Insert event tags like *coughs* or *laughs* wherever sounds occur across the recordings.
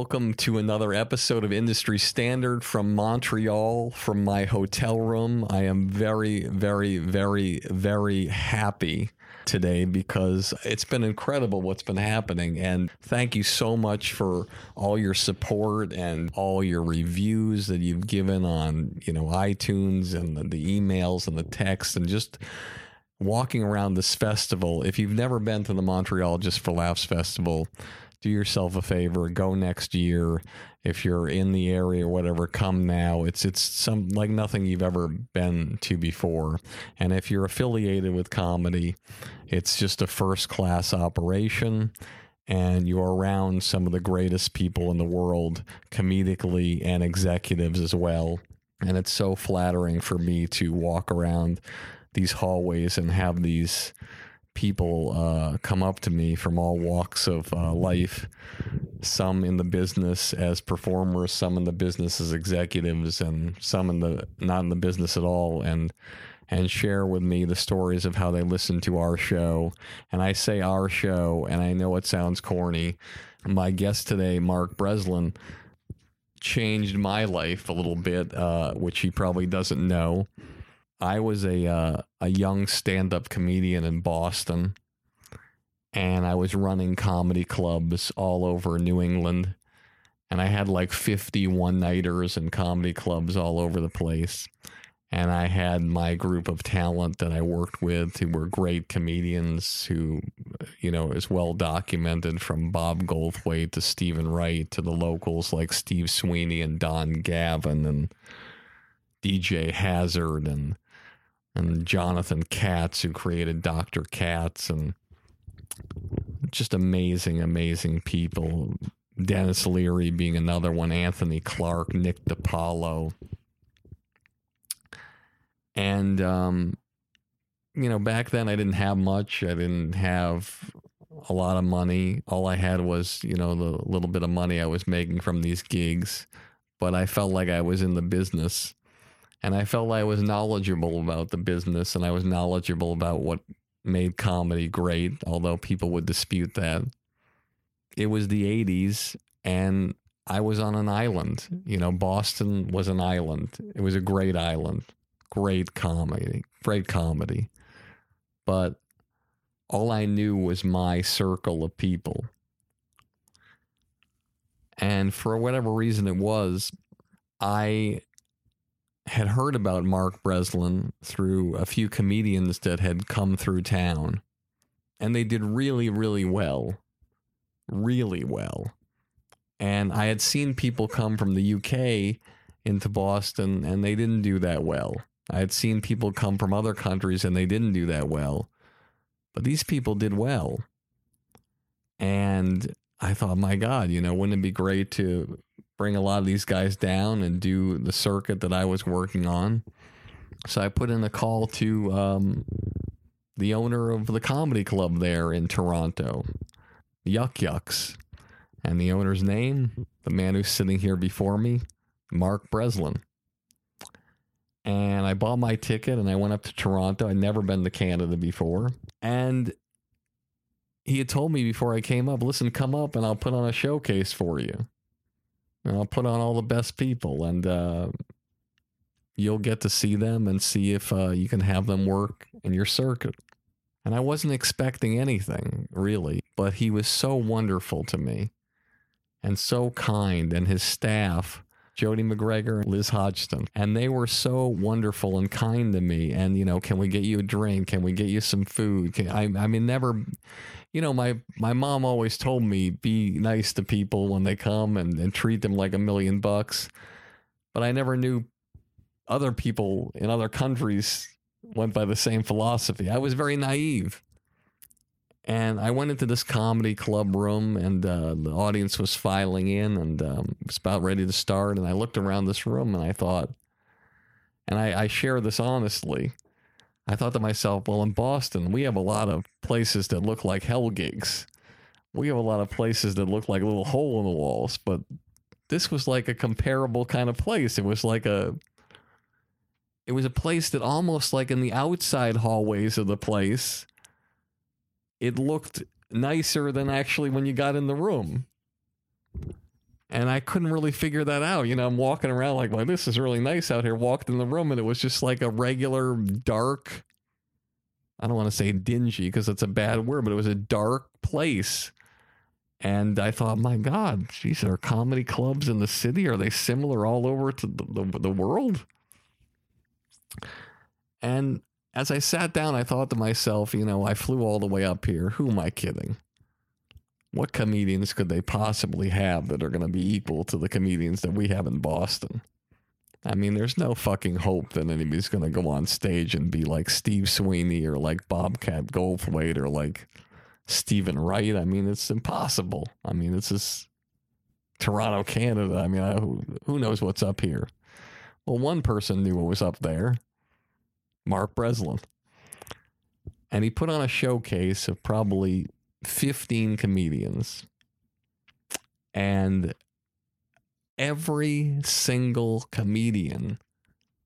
Welcome to another episode of Industry Standard from Montreal, from my hotel room. I am very, very, very, very happy today because it's been incredible what's been happening. And thank you so much for all your support and all your reviews that you've given on, you know, iTunes and the, the emails and the texts and just walking around this festival. If you've never been to the Montreal Just for Laughs Festival, do yourself a favor, go next year. If you're in the area or whatever, come now. It's it's some like nothing you've ever been to before. And if you're affiliated with comedy, it's just a first class operation and you're around some of the greatest people in the world comedically and executives as well. And it's so flattering for me to walk around these hallways and have these people uh, come up to me from all walks of uh, life. Some in the business as performers, some in the business as executives, and some in the not in the business at all, and and share with me the stories of how they listen to our show. And I say our show, and I know it sounds corny. My guest today, Mark Breslin, changed my life a little bit, uh, which he probably doesn't know. I was a uh, a young stand up comedian in Boston, and I was running comedy clubs all over New England, and I had like fifty one nighters and comedy clubs all over the place. And I had my group of talent that I worked with who were great comedians who, you know, is well documented from Bob Goldthwait to Stephen Wright to the locals like Steve Sweeney and Don Gavin and DJ Hazard and and Jonathan Katz, who created Dr. Katz, and just amazing, amazing people. Denis Leary being another one, Anthony Clark, Nick DiPaolo. And, um, you know, back then I didn't have much. I didn't have a lot of money. All I had was, you know, the little bit of money I was making from these gigs. But I felt like I was in the business and I felt I was knowledgeable about the business and I was knowledgeable about what made comedy great, although people would dispute that. It was the 80s and I was on an island. You know, Boston was an island. It was a great island. Great comedy. Great comedy. But all I knew was my circle of people. And for whatever reason it was, I had heard about Mark Breslin through a few comedians that had come through town, and they did really, really well. Really well. And I had seen people come from the UK into Boston, and they didn't do that well. I had seen people come from other countries, and they didn't do that well. But these people did well. And I thought, my God, you know, wouldn't it be great to bring a lot of these guys down and do the circuit that I was working on? So I put in a call to um, the owner of the comedy club there in Toronto, Yuk Yuk's. And the owner's name, the man who's sitting here before me, Mark Breslin. And I bought my ticket and I went up to Toronto. I'd never been to Canada before. And he had told me before I came up, listen, come up and I'll put on a showcase for you. And I'll put on all the best people and uh, you'll get to see them and see if uh, you can have them work in your circuit. And I wasn't expecting anything really, but he was so wonderful to me and so kind, and his staff. Jody McGregor, Liz Hodgson. And they were so wonderful and kind to me. And, you know, can we get you a drink? Can we get you some food? Can, I, I mean, never, you know, my, my mom always told me be nice to people when they come and, and treat them like a million bucks. But I never knew other people in other countries went by the same philosophy. I was very naive. And I went into this comedy club room, and uh, the audience was filing in, and um, was about ready to start. And I looked around this room, and I thought, and I, I share this honestly. I thought to myself, well, in Boston, we have a lot of places that look like hell gigs. We have a lot of places that look like little hole in the walls, but this was like a comparable kind of place. It was like a it was a place that almost like in the outside hallways of the place it looked nicer than actually when you got in the room. And I couldn't really figure that out. You know, I'm walking around like, well, this is really nice out here. Walked in the room and it was just like a regular dark, I don't want to say dingy because it's a bad word, but it was a dark place. And I thought, my God, geez, are comedy clubs in the city? Are they similar all over to the, the, the world? And as I sat down, I thought to myself, you know, I flew all the way up here. Who am I kidding? What comedians could they possibly have that are going to be equal to the comedians that we have in Boston? I mean, there's no fucking hope that anybody's going to go on stage and be like Steve Sweeney or like Bobcat Goldthwait or like Stephen Wright. I mean, it's impossible. I mean, it's just Toronto, Canada. I mean, I, who, who knows what's up here? Well, one person knew what was up there Mark Breslin. And he put on a showcase of probably 15 comedians. And every single comedian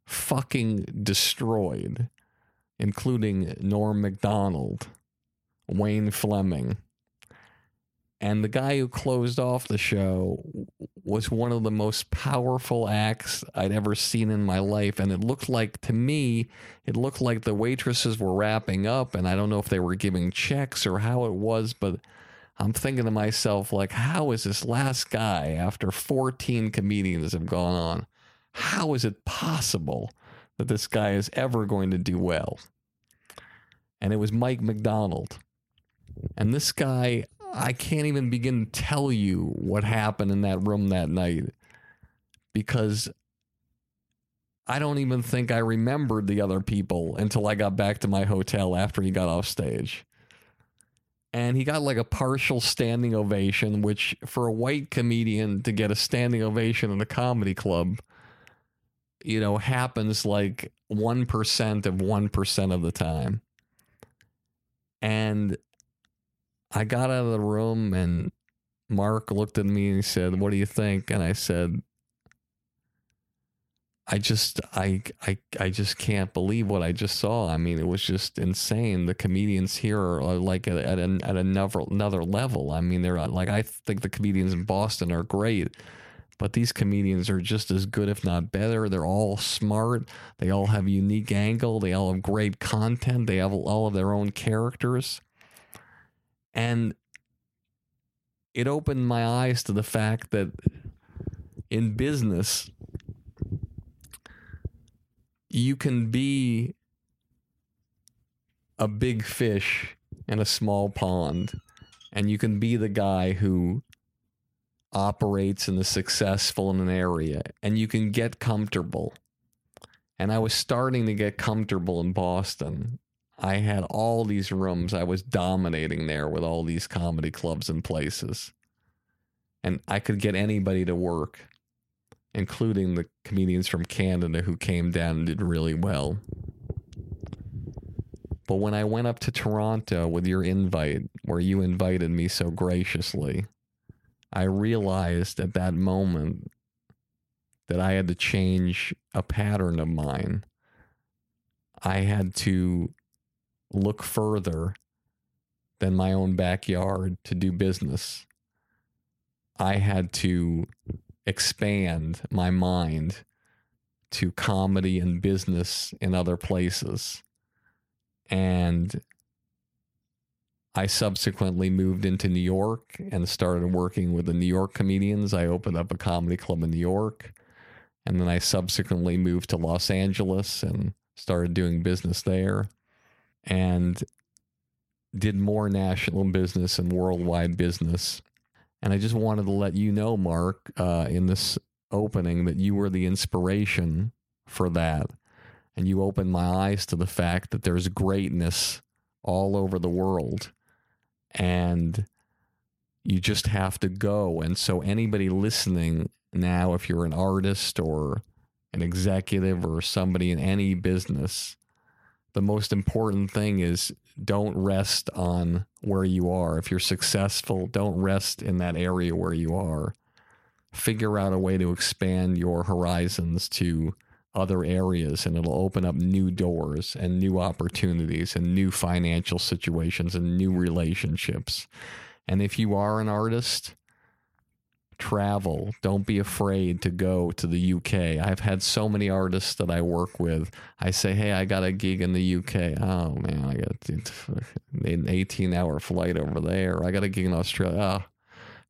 fucking destroyed, including Norm MacDonald, Wayne Flemming, and the guy who closed off the show was one of the most powerful acts I'd ever seen in my life. And it looked like, to me, it looked like the waitresses were wrapping up. And I don't know if they were giving checks or how it was, but I'm thinking to myself, like, how is this last guy, after 14 comedians have gone on, how is it possible that this guy is ever going to do well? And it was Mike MacDonald. And this guy, I can't even begin to tell you what happened in that room that night because I don't even think I remembered the other people until I got back to my hotel after he got off stage. And he got like a partial standing ovation, which for a white comedian to get a standing ovation in a comedy club, you know, happens like 1% of 1% of the time. And I got out of the room and Mark looked at me and he said, "What do you think?" And I said, "I just I I I just can't believe what I just saw. I mean, it was just insane. The comedians here are uh, like at at, an, at another another level. I mean, they're uh, like I think the comedians in Boston are great." But these comedians are just as good, if not better. They're all smart. They all have unique angle. They all have great content. They have all of their own characters. And it opened my eyes to the fact that in business, you can be a big fish in a small pond and you can be the guy who operates and is successful in an area and you can get comfortable. And I was starting to get comfortable in Boston. I had all these rooms. I was dominating there with all these comedy clubs and places. And I could get anybody to work, including the comedians from Canada who came down and did really well. But when I went up to Toronto with your invite, where you invited me so graciously, I realized at that moment that I had to change a pattern of mine. I had to look further than my own backyard to do business. I had to expand my mind to comedy and business in other places. And I subsequently moved into New York and started working with the New York comedians. I opened up a comedy club in New York. And then I subsequently moved to Los Angeles and started doing business there and did more national business and worldwide business. And I just wanted to let you know, Mark, uh, in this opening, that you were the inspiration for that. And you opened my eyes to the fact that there's greatness all over the world. And you just have to go. And so, anybody listening now, if you're an artist or an executive or somebody in any business, the most important thing is don't rest on where you are. If you're successful, don't rest in that area where you are. Figure out a way to expand your horizons to other areas, and it'll open up new doors and new opportunities and new financial situations and new relationships. And if you are an artist, travel. Don't be afraid to go to the UK. I've had so many artists that I work with. I say, hey, I got a gig in the UK. Oh, man, I got an 18 hour flight over there. I got a gig in Australia. Ah, oh,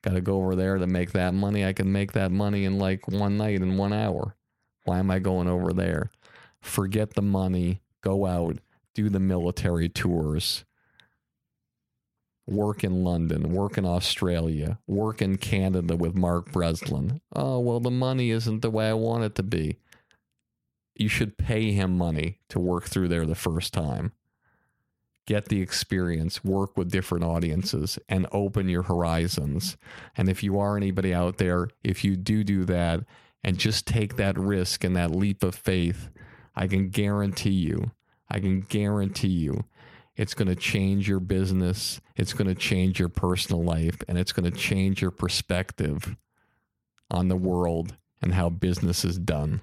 got to go over there to make that money. I can make that money in like one night in one hour. Why am I going over there? Forget the money. Go out, do the military tours work in London, work in Australia, work in Canada with Mark Breslin. Oh, well, the money isn't the way I want it to be. You should pay him money to work through there the first time. Get the experience, work with different audiences, and open your horizons. And if you are anybody out there, if you do do that and just take that risk and that leap of faith, I can guarantee you, I can guarantee you it's going to change your business. It's going to change your personal life and it's going to change your perspective on the world and how business is done.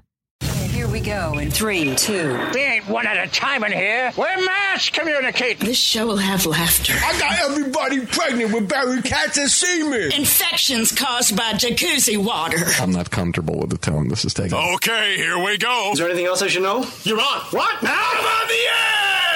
Here we go in three, two. We ain't one at a time in here. We're mass communicating. This show will have laughter. I got everybody pregnant with Barry Katz and semen. Infections caused by jacuzzi water. I'm not comfortable with the tone this is taking. Okay, here we go. Is there anything else I should know? You're on. What? Now I'm on the air!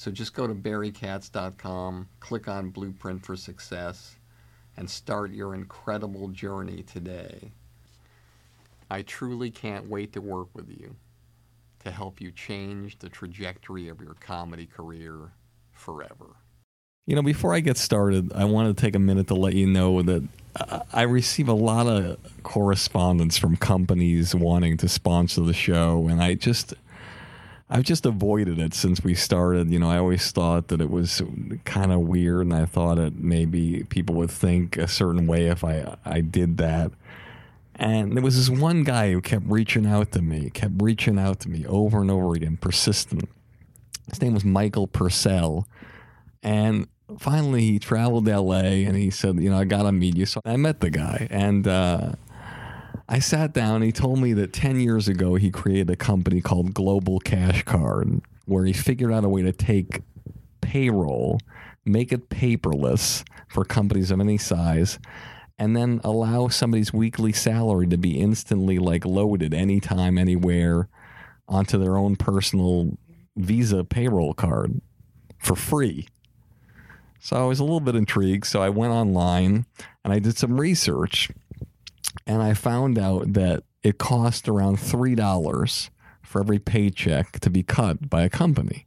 So just go to barrykatz.com, click on Blueprint for Success, and start your incredible journey today. I truly can't wait to work with you to help you change the trajectory of your comedy career forever. You know, before I get started, I want to take a minute to let you know that I- I receive a lot of correspondence from companies wanting to sponsor the show, and I just. I've just avoided it since we started. You know, I always thought that it was kind of weird, and I thought that maybe people would think a certain way if I I did that. And there was this one guy who kept reaching out to me, kept reaching out to me over and over again, persistent. His name was Michael Purcell. And finally, he traveled to LA and he said, You know, I got to meet you. So I met the guy. And uh, I sat down. He told me that 10 years ago, he created a company called Global Cash Card, where he figured out a way to take payroll, make it paperless for companies of any size, and then allow somebody's weekly salary to be instantly like loaded anytime, anywhere onto their own personal Visa payroll card for free. So I was a little bit intrigued. So I went online and I did some research and I found out that it cost around $3 for every paycheck to be cut by a company.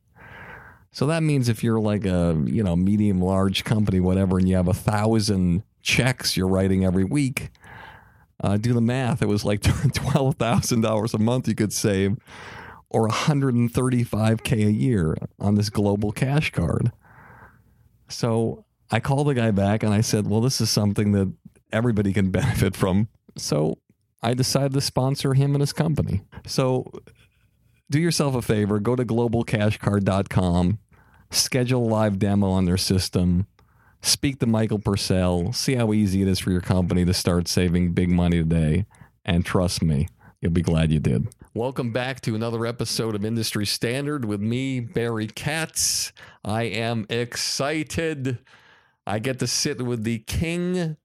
So that means if you're like a you know medium large company, whatever, and you have a thousand checks you're writing every week, uh, do the math. It was like *laughs* twelve thousand dollars a month you could save, or 135k a year on this global cash card. So I called the guy back and I said, "Well, this is something that everybody can *laughs* benefit from." So I decided to sponsor him and his company. So do yourself a favor, go to globalcashcard.com, schedule a live demo on their system, speak to Michael Purcell, see how easy it is for your company to start saving big money today. And trust me, you'll be glad you did. Welcome back to another episode of Industry Standard with me, Barry Katz. I am excited. I get to sit with the king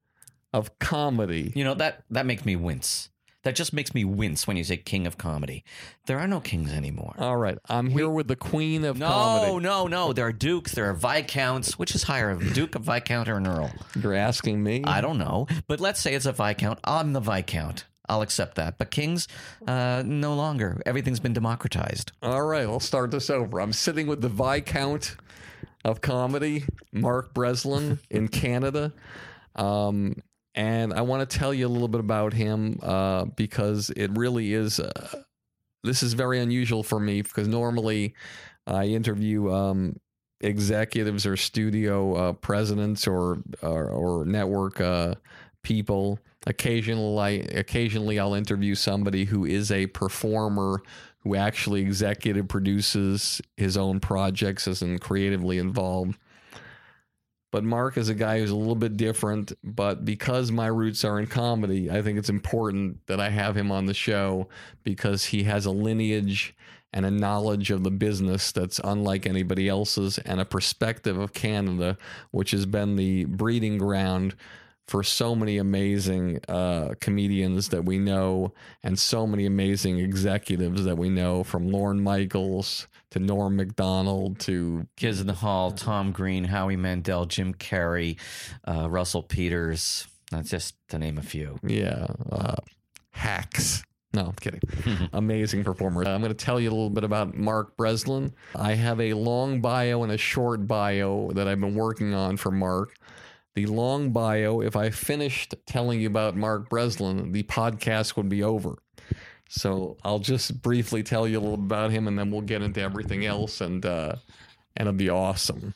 of comedy. You know that that makes me wince. That just makes me wince when you say king of comedy. There are no kings anymore. All right, I'm here with the queen of no, comedy. no, no. There are dukes. There are viscounts. Which is higher, a duke, a viscount, or an earl? You're asking me? I don't know. But let's say it's a viscount. I'm the viscount. I'll accept that. But kings, uh, no longer. Everything's been democratized. All right, I'll start this over. I'm sitting with the Viscount of comedy, Mark Breslin in Canada. Um, and I want to tell you a little bit about him uh, because it really is. Uh, this is very unusual for me because normally I interview um, executives or studio uh, presidents or or, or network uh, people. Occasionally, occasionally I'll interview somebody who is a performer who actually executive produces his own projects, isn't creatively involved. But Mark is a guy who's a little bit different. But because my roots are in comedy, I think it's important that I have him on the show because he has a lineage and a knowledge of the business that's unlike anybody else's and a perspective of Canada, which has been the breeding ground for so many amazing uh, comedians that we know and so many amazing executives that we know from Lorne Michaels to Norm MacDonald to Kids in the Hall, Tom Green, Howie Mandel, Jim Carrey, uh, Russell Peters. That's just to name a few. yeah, uh, hacks. No, I'm kidding. *laughs* Amazing performer. I'm going to tell you a little bit about Mark Breslin. I have a long bio and a short bio that I've been working on for Mark. The long bio, if I finished telling you about Mark Breslin, the podcast would be over. So I'll just briefly tell you a little about him, and then we'll get into everything else, and uh, and it'll be awesome.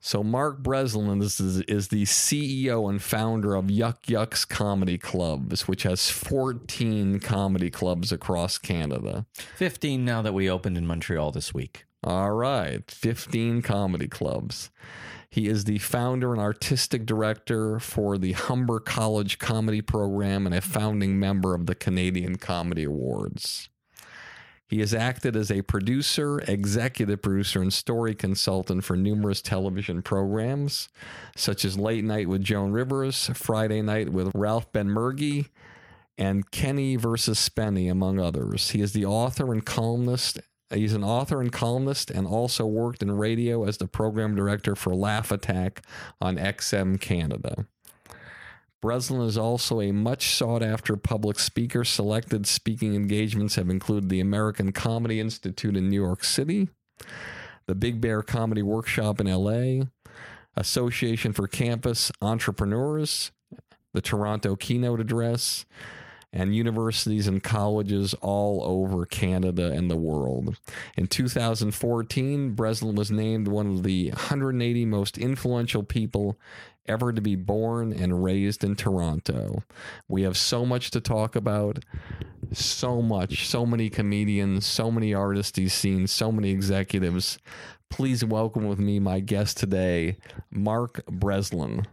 So Mark Breslin is, is, is the CEO and founder of Yuk Yuk's Comedy Clubs, which has 14 comedy clubs across Canada. 15 now that we opened in Montreal this week. All right, 15 comedy clubs. He is the founder and artistic director for the Humber College Comedy Program and a founding member of the Canadian Comedy Awards. He has acted as a producer, executive producer, and story consultant for numerous television programs, such as Late Night with Joan Rivers, Friday Night with Ralph Ben and Kenny versus Spenny, among others. He is the author and columnist He's an author and columnist and also worked in radio as the program director for Laugh Attack on XM Canada. Breslin is also a much sought after public speaker. Selected speaking engagements have included the American Comedy Institute in New York City, the Big Bear Comedy Workshop in LA, Association for Campus Entrepreneurs, the Toronto Keynote Address, and universities and colleges all over Canada and the world. In 2014, Breslin was named one of the 180 most influential people ever to be born and raised in Toronto. We have so much to talk about. So much, so many comedians, so many artists he's seen, so many executives. Please welcome with me my guest today, Mark Breslin.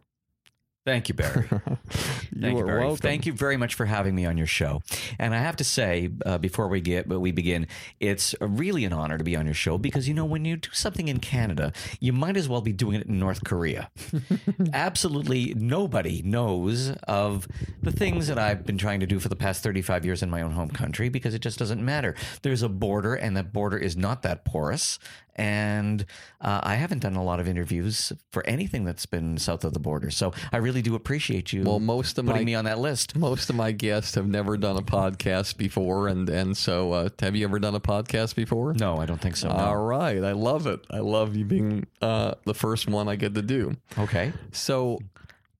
Thank you, Barry. You *laughs* Thank you, Barry. welcome. Thank you very much for having me on your show. And I have to say, uh, before we get, but we begin, it's really an honor to be on your show because you know when you do something in Canada, you might as well be doing it in North Korea. *laughs* Absolutely nobody knows of the things that I've been trying to do for the past 35 years in my own home country because it just doesn't matter. There's a border, and that border is not that porous. And uh, I haven't done a lot of interviews for anything that's been south of the border. So I really do appreciate you Well, most of putting my me on that list. most of my guests have never done a podcast before, and and so uh, have you ever done a podcast before? No, I don't think so. no. All right, I love it. I love you being uh, the first one I get to do. Okay. So,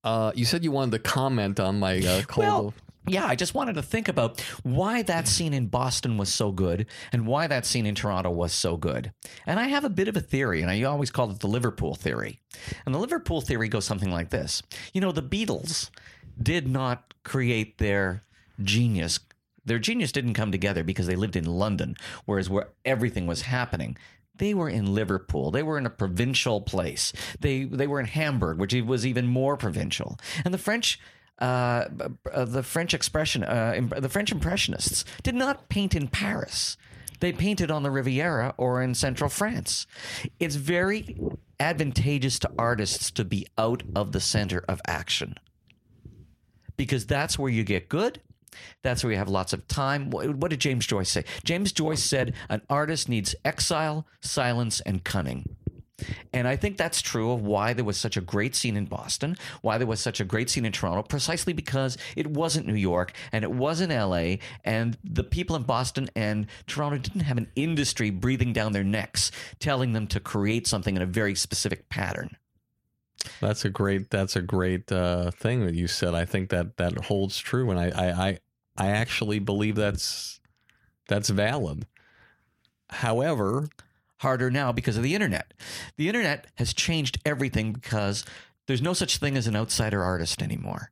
uh, you said you wanted to comment on my uh, cold. Well, yeah, I just wanted to think about why that scene in Boston was so good and why that scene in Toronto was so good. And I have a bit of a theory, and I always call it the Liverpool theory. And the Liverpool theory goes something like this You know, the Beatles did not create their genius. Their genius didn't come together because they lived in London, whereas where everything was happening, they were in Liverpool. They were in a provincial place. They they were in Hamburg, which was even more provincial. And the French. Uh, the French expression, uh, the French impressionists did not paint in Paris. They painted on the Riviera or in central France. It's very advantageous to artists to be out of the center of action because that's where you get good. That's where you have lots of time. What did James Joyce say? James Joyce said an artist needs exile, silence, and cunning. And I think that's true of why there was such a great scene in Boston, why there was such a great scene in Toronto, precisely because it wasn't New York and it wasn't LA, and the people in Boston and Toronto didn't have an industry breathing down their necks, telling them to create something in a very specific pattern. That's a great. That's a great uh, thing that you said. I think that that holds true, and I, I, I, I actually believe that's that's valid. However, harder now because of the internet. The internet has changed everything because there's no such thing as an outsider artist anymore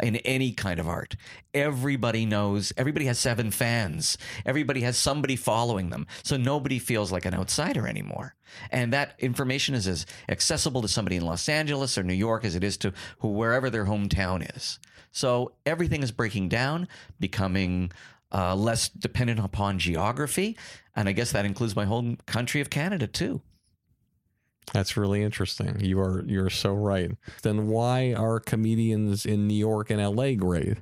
in any kind of art. Everybody knows, everybody has seven fans, everybody has somebody following them. So nobody feels like an outsider anymore. And that information is as accessible to somebody in Los Angeles or New York as it is to wherever their hometown is. So everything is breaking down, becoming uh, less dependent upon geography. And I guess that includes my whole country of Canada too. That's really interesting. You are you're so right. Then why are comedians in New York and LA great?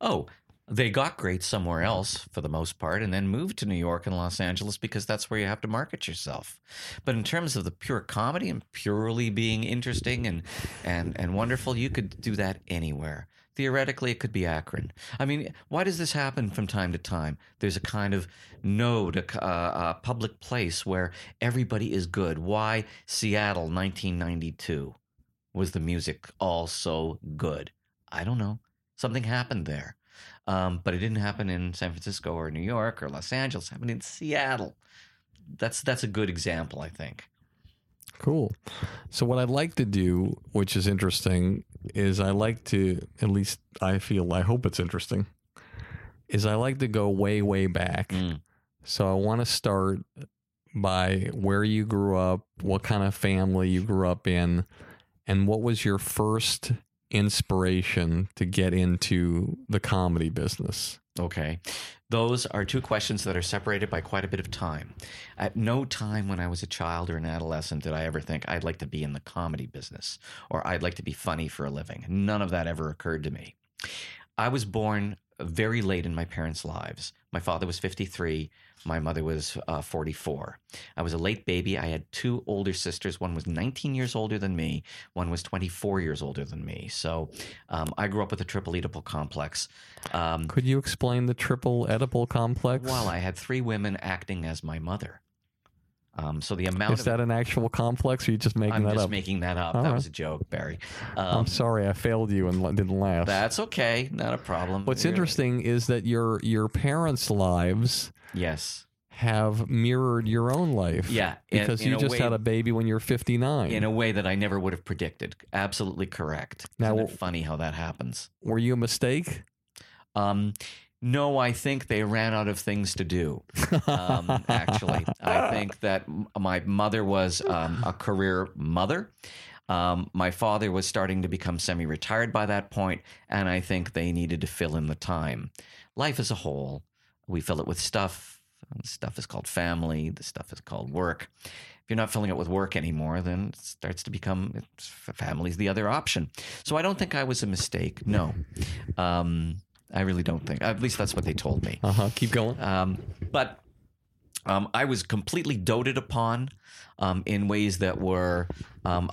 Oh, they got great somewhere else for the most part and then moved to New York and Los Angeles because that's where you have to market yourself. But in terms of the pure comedy and purely being interesting and and and wonderful, you could do that anywhere. Theoretically, it could be Akron. I mean, why does this happen from time to time? There's a kind of node, a, a public place where everybody is good. Why Seattle, 1992, was the music all so good? I don't know. Something happened there. Um, but it didn't happen in San Francisco or New York or Los Angeles. It happened in Seattle. That's that's a good example, I think. Cool. So what I'd like to do, which is interesting, is I like to at least I feel I hope it's interesting. Is I like to go way way back. Mm. So I want to start by where you grew up, what kind of family you grew up in, and what was your first inspiration to get into the comedy business? Okay. Those are two questions that are separated by quite a bit of time. At no time when I was a child or an adolescent did I ever think I'd like to be in the comedy business or I'd like to be funny for a living. None of that ever occurred to me. I was born very late in my parents' lives. My father was 53. My mother was uh, 44. I was a late baby. I had two older sisters. One was 19 years older than me. One was 24 years older than me. So um, I grew up with a triple Oedipal complex. Um, Could you explain the triple Oedipal complex? while I had three women acting as my mother. Um, so the amount Is that an actual complex, or are you just making that up? I'm that just up? making that up. All that right. was a joke, Barry. I'm Um, sorry, I failed you and didn't laugh. that's okay. Not a problem. What's You're- interesting is that your your parents' lives Yes. have mirrored your own life. Yeah, because in you a just way- had a baby when you're 59. In a way that I never would have predicted. Absolutely correct. Now- Isn't it funny how that happens? Were you a mistake? Um, no, I think they ran out of things to do. Um, *laughs* actually, I think that my mother was um, a career mother. Um, my father was starting to become semi retired by that point, and I think they needed to fill in the time. Life as a whole, we fill it with stuff. The stuff is called family, the stuff is called work. If you're not filling it with work anymore, then it starts to become family's the other option. So I don't think I was a mistake. No. *laughs* Um, I really don't think. At least that's what they told me. Uh huh. Keep going. Um, but um, I was completely doted upon um, in ways that were um,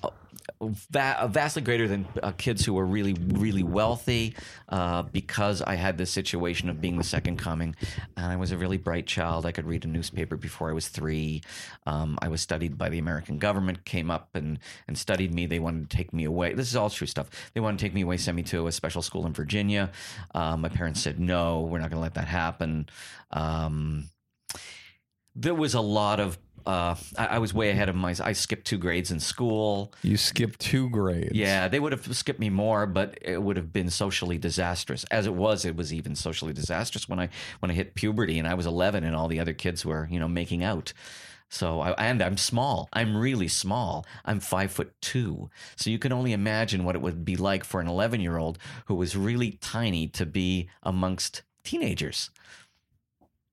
va- vastly greater than uh, kids who were really, really wealthy uh, because I had this situation of being the second coming. And I was a really bright child. I could read a newspaper before I was three. Um, I was studied by the American government, came up and, and studied me. They wanted to take me away. This is all true stuff. They wanted to take me away, send me to a special school in Virginia. Um, my parents said, no, we're not going to let that happen. Um, there was a lot of uh, I, I was way ahead of my. I skipped two grades in school. You skipped two grades. Yeah, they would have skipped me more, but it would have been socially disastrous. As it was, it was even socially disastrous when I when I hit puberty and I was 11 and all the other kids were you know making out. So I, and I'm small. I'm really small. I'm five foot two. So you can only imagine what it would be like for an 11 year old who was really tiny to be amongst teenagers.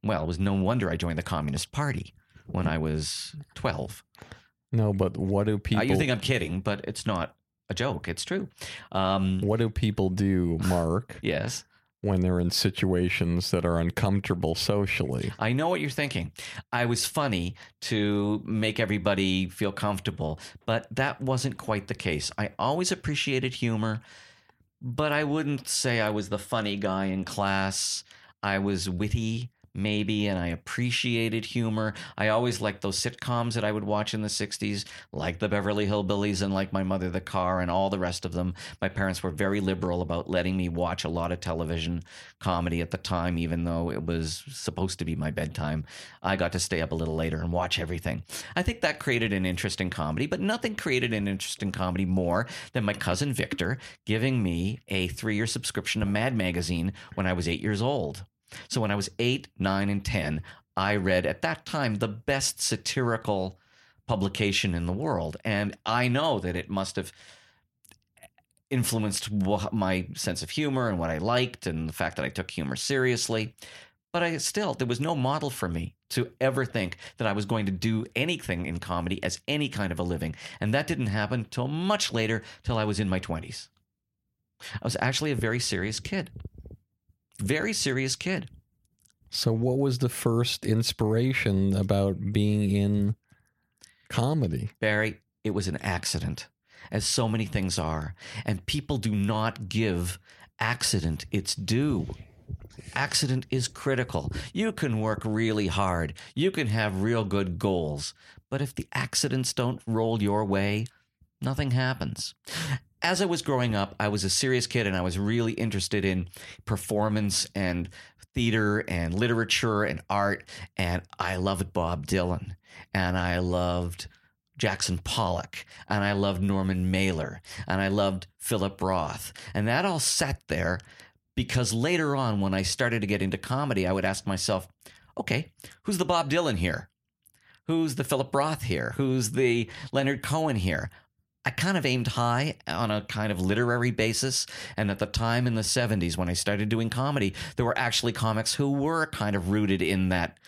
Well, it was no wonder I joined the Communist Party when I was 12. No, but what do Uh, people? you think I'm kidding, but it's not a joke. It's true. Um, what do people do, Mark, *laughs* yes. when they're in situations that are uncomfortable socially? I know what you're thinking. I was funny to make everybody feel comfortable, but that wasn't quite the case. I always appreciated humor, but I wouldn't say I was the funny guy in class. I was witty, maybe, and I appreciated humor. I always liked those sitcoms that I would watch in the 60s, like the Beverly Hillbillies and like My Mother the Car and all the rest of them. My parents were very liberal about letting me watch a lot of television comedy at the time, even though it was supposed to be my bedtime. I got to stay up a little later and watch everything. I think that created an interest in comedy, but nothing created an interest in comedy more than my cousin Victor giving me a three year subscription to Mad Magazine when I was eight years old. So when I was eight, nine, and 10, I read at that time the best satirical publication in the world. And I know that it must have influenced my sense of humor and what I liked and the fact that I took humor seriously. But I still, there was no model for me to ever think that I was going to do anything in comedy as any kind of a living. And that didn't happen till much later, till I was in my 20s. I was actually a very serious kid. Very serious kid. So, what was the first inspiration about being in comedy? Barry, it was an accident, as so many things are. And people do not give accident its due. Accident is critical. You can work really hard, you can have real good goals, but if the accidents don't roll your way, nothing happens. As I was growing up, I was a serious kid and I was really interested in performance and theater and literature and art. And I loved Bob Dylan and I loved Jackson Pollock and I loved Norman Mailer and I loved Philip Roth. And that all sat there because later on, when I started to get into comedy, I would ask myself, okay, who's the Bob Dylan here? Who's the Philip Roth here? Who's the Leonard Cohen here? I kind of aimed high on a kind of literary basis. And at the time in the 70s, when I started doing comedy, there were actually comics who were kind of rooted in that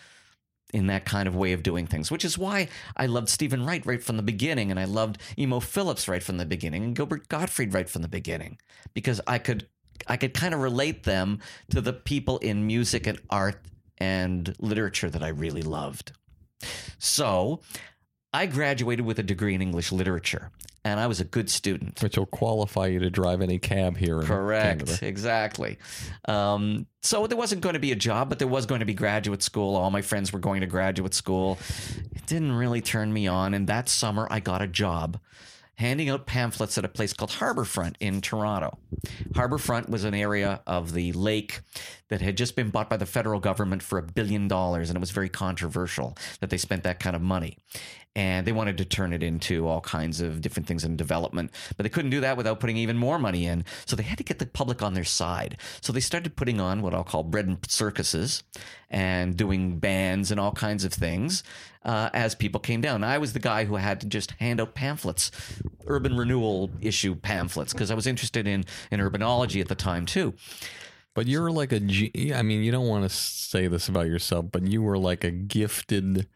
in that kind of way of doing things, which is why I loved Stephen Wright right from the beginning, and I loved Emo Philips right from the beginning, and Gilbert Gottfried right from the beginning, because I could I could kind of relate them to the people in music and art and literature that I really loved. So I graduated with a degree in English literature, and I was a good student. Which will qualify you to drive any cab here in Correct. Canada. Exactly. Um, so there wasn't going to be a job, but there was going to be graduate school. All my friends were going to graduate school. It didn't really turn me on. And that summer, I got a job handing out pamphlets at a place called Harborfront in Toronto. Harborfront was an area of the lake that had just been bought by the federal government for a billion dollars, and it was very controversial that they spent that kind of money. And they wanted to turn it into all kinds of different things in development, but they couldn't do that without putting even more money in. So they had to get the public on their side. So they started putting on what I'll call bread and circuses and doing bands and all kinds of things uh, as people came down. I was the guy who had to just hand out pamphlets, urban renewal issue pamphlets, because I was interested in, in urbanology at the time too. But you're like a, I mean, you don't want to say this about yourself, but you were like a gifted,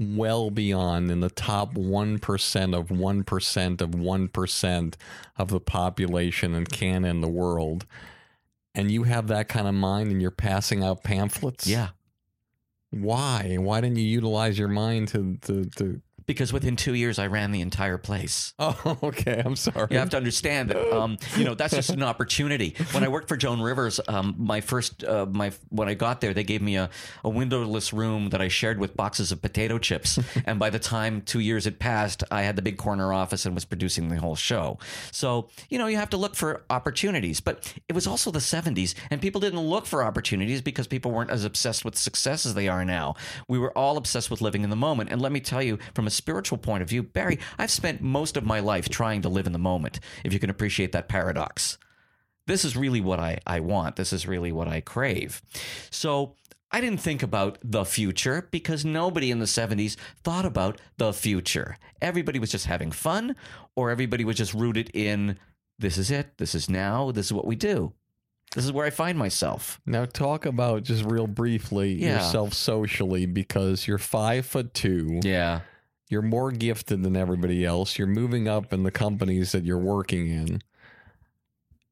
well beyond in the top 1% of 1% of 1% of the population in Canada and the world. And you have that kind of mind and you're passing out pamphlets? Yeah. Why? Why didn't you utilize your mind to, to, to Because within two years, I ran the entire place. *laughs* Oh, okay. I'm sorry. You have to understand that, *laughs* um, you know, that's just an opportunity. When I worked for Joan Rivers, um, my first, uh, my when I got there, they gave me a, a windowless room that I shared with boxes of potato chips. *laughs* and by the time two years had passed, I had the big corner office and was producing the whole show. So, you know, you have to look for opportunities. But it was also the 70s, and people didn't look for opportunities because people weren't as obsessed with success as they are now. We were all obsessed with living in the moment. And let me tell you, from a spiritual point of view, Barry, I've spent most of my life trying to live in the moment, if you can appreciate that paradox. This is really what I, I want. This is really what I crave. So I didn't think about the future because nobody in the 70s thought about the future. Everybody was just having fun, or everybody was just rooted in this is it, this is now, this is what we do. This is where I find myself. Now talk about just real briefly Yeah. yourself socially because you're five foot two. Yeah. You're more gifted than everybody else. You're moving up in the companies that you're working in.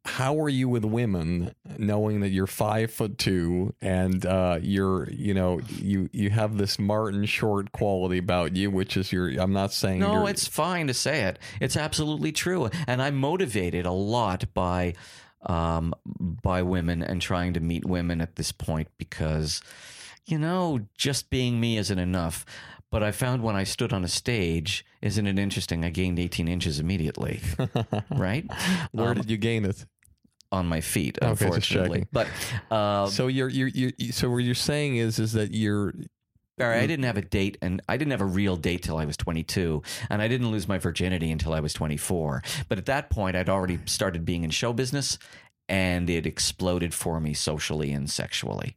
How are you with women, knowing that you're five foot two and uh, you're, you know, you you have this Martin Short quality about you, which is your. I'm not saying No, it's fine to say it. It's absolutely true, and I'm motivated a lot by um, by women and trying to meet women at this point because you know just being me isn't enough. But I found when I stood on a stage, isn't it interesting? I gained 18 inches immediately, *laughs* right? Where Um, did you gain it? on my feet, Okay, unfortunately. But uh, So you're you're you so what you're saying is is that you're Barry, I didn't have a date, and I didn't have a real date till I was 22, and I didn't lose my virginity until I was 24. But at that point, I'd already started being in show business, and it exploded for me socially and sexually.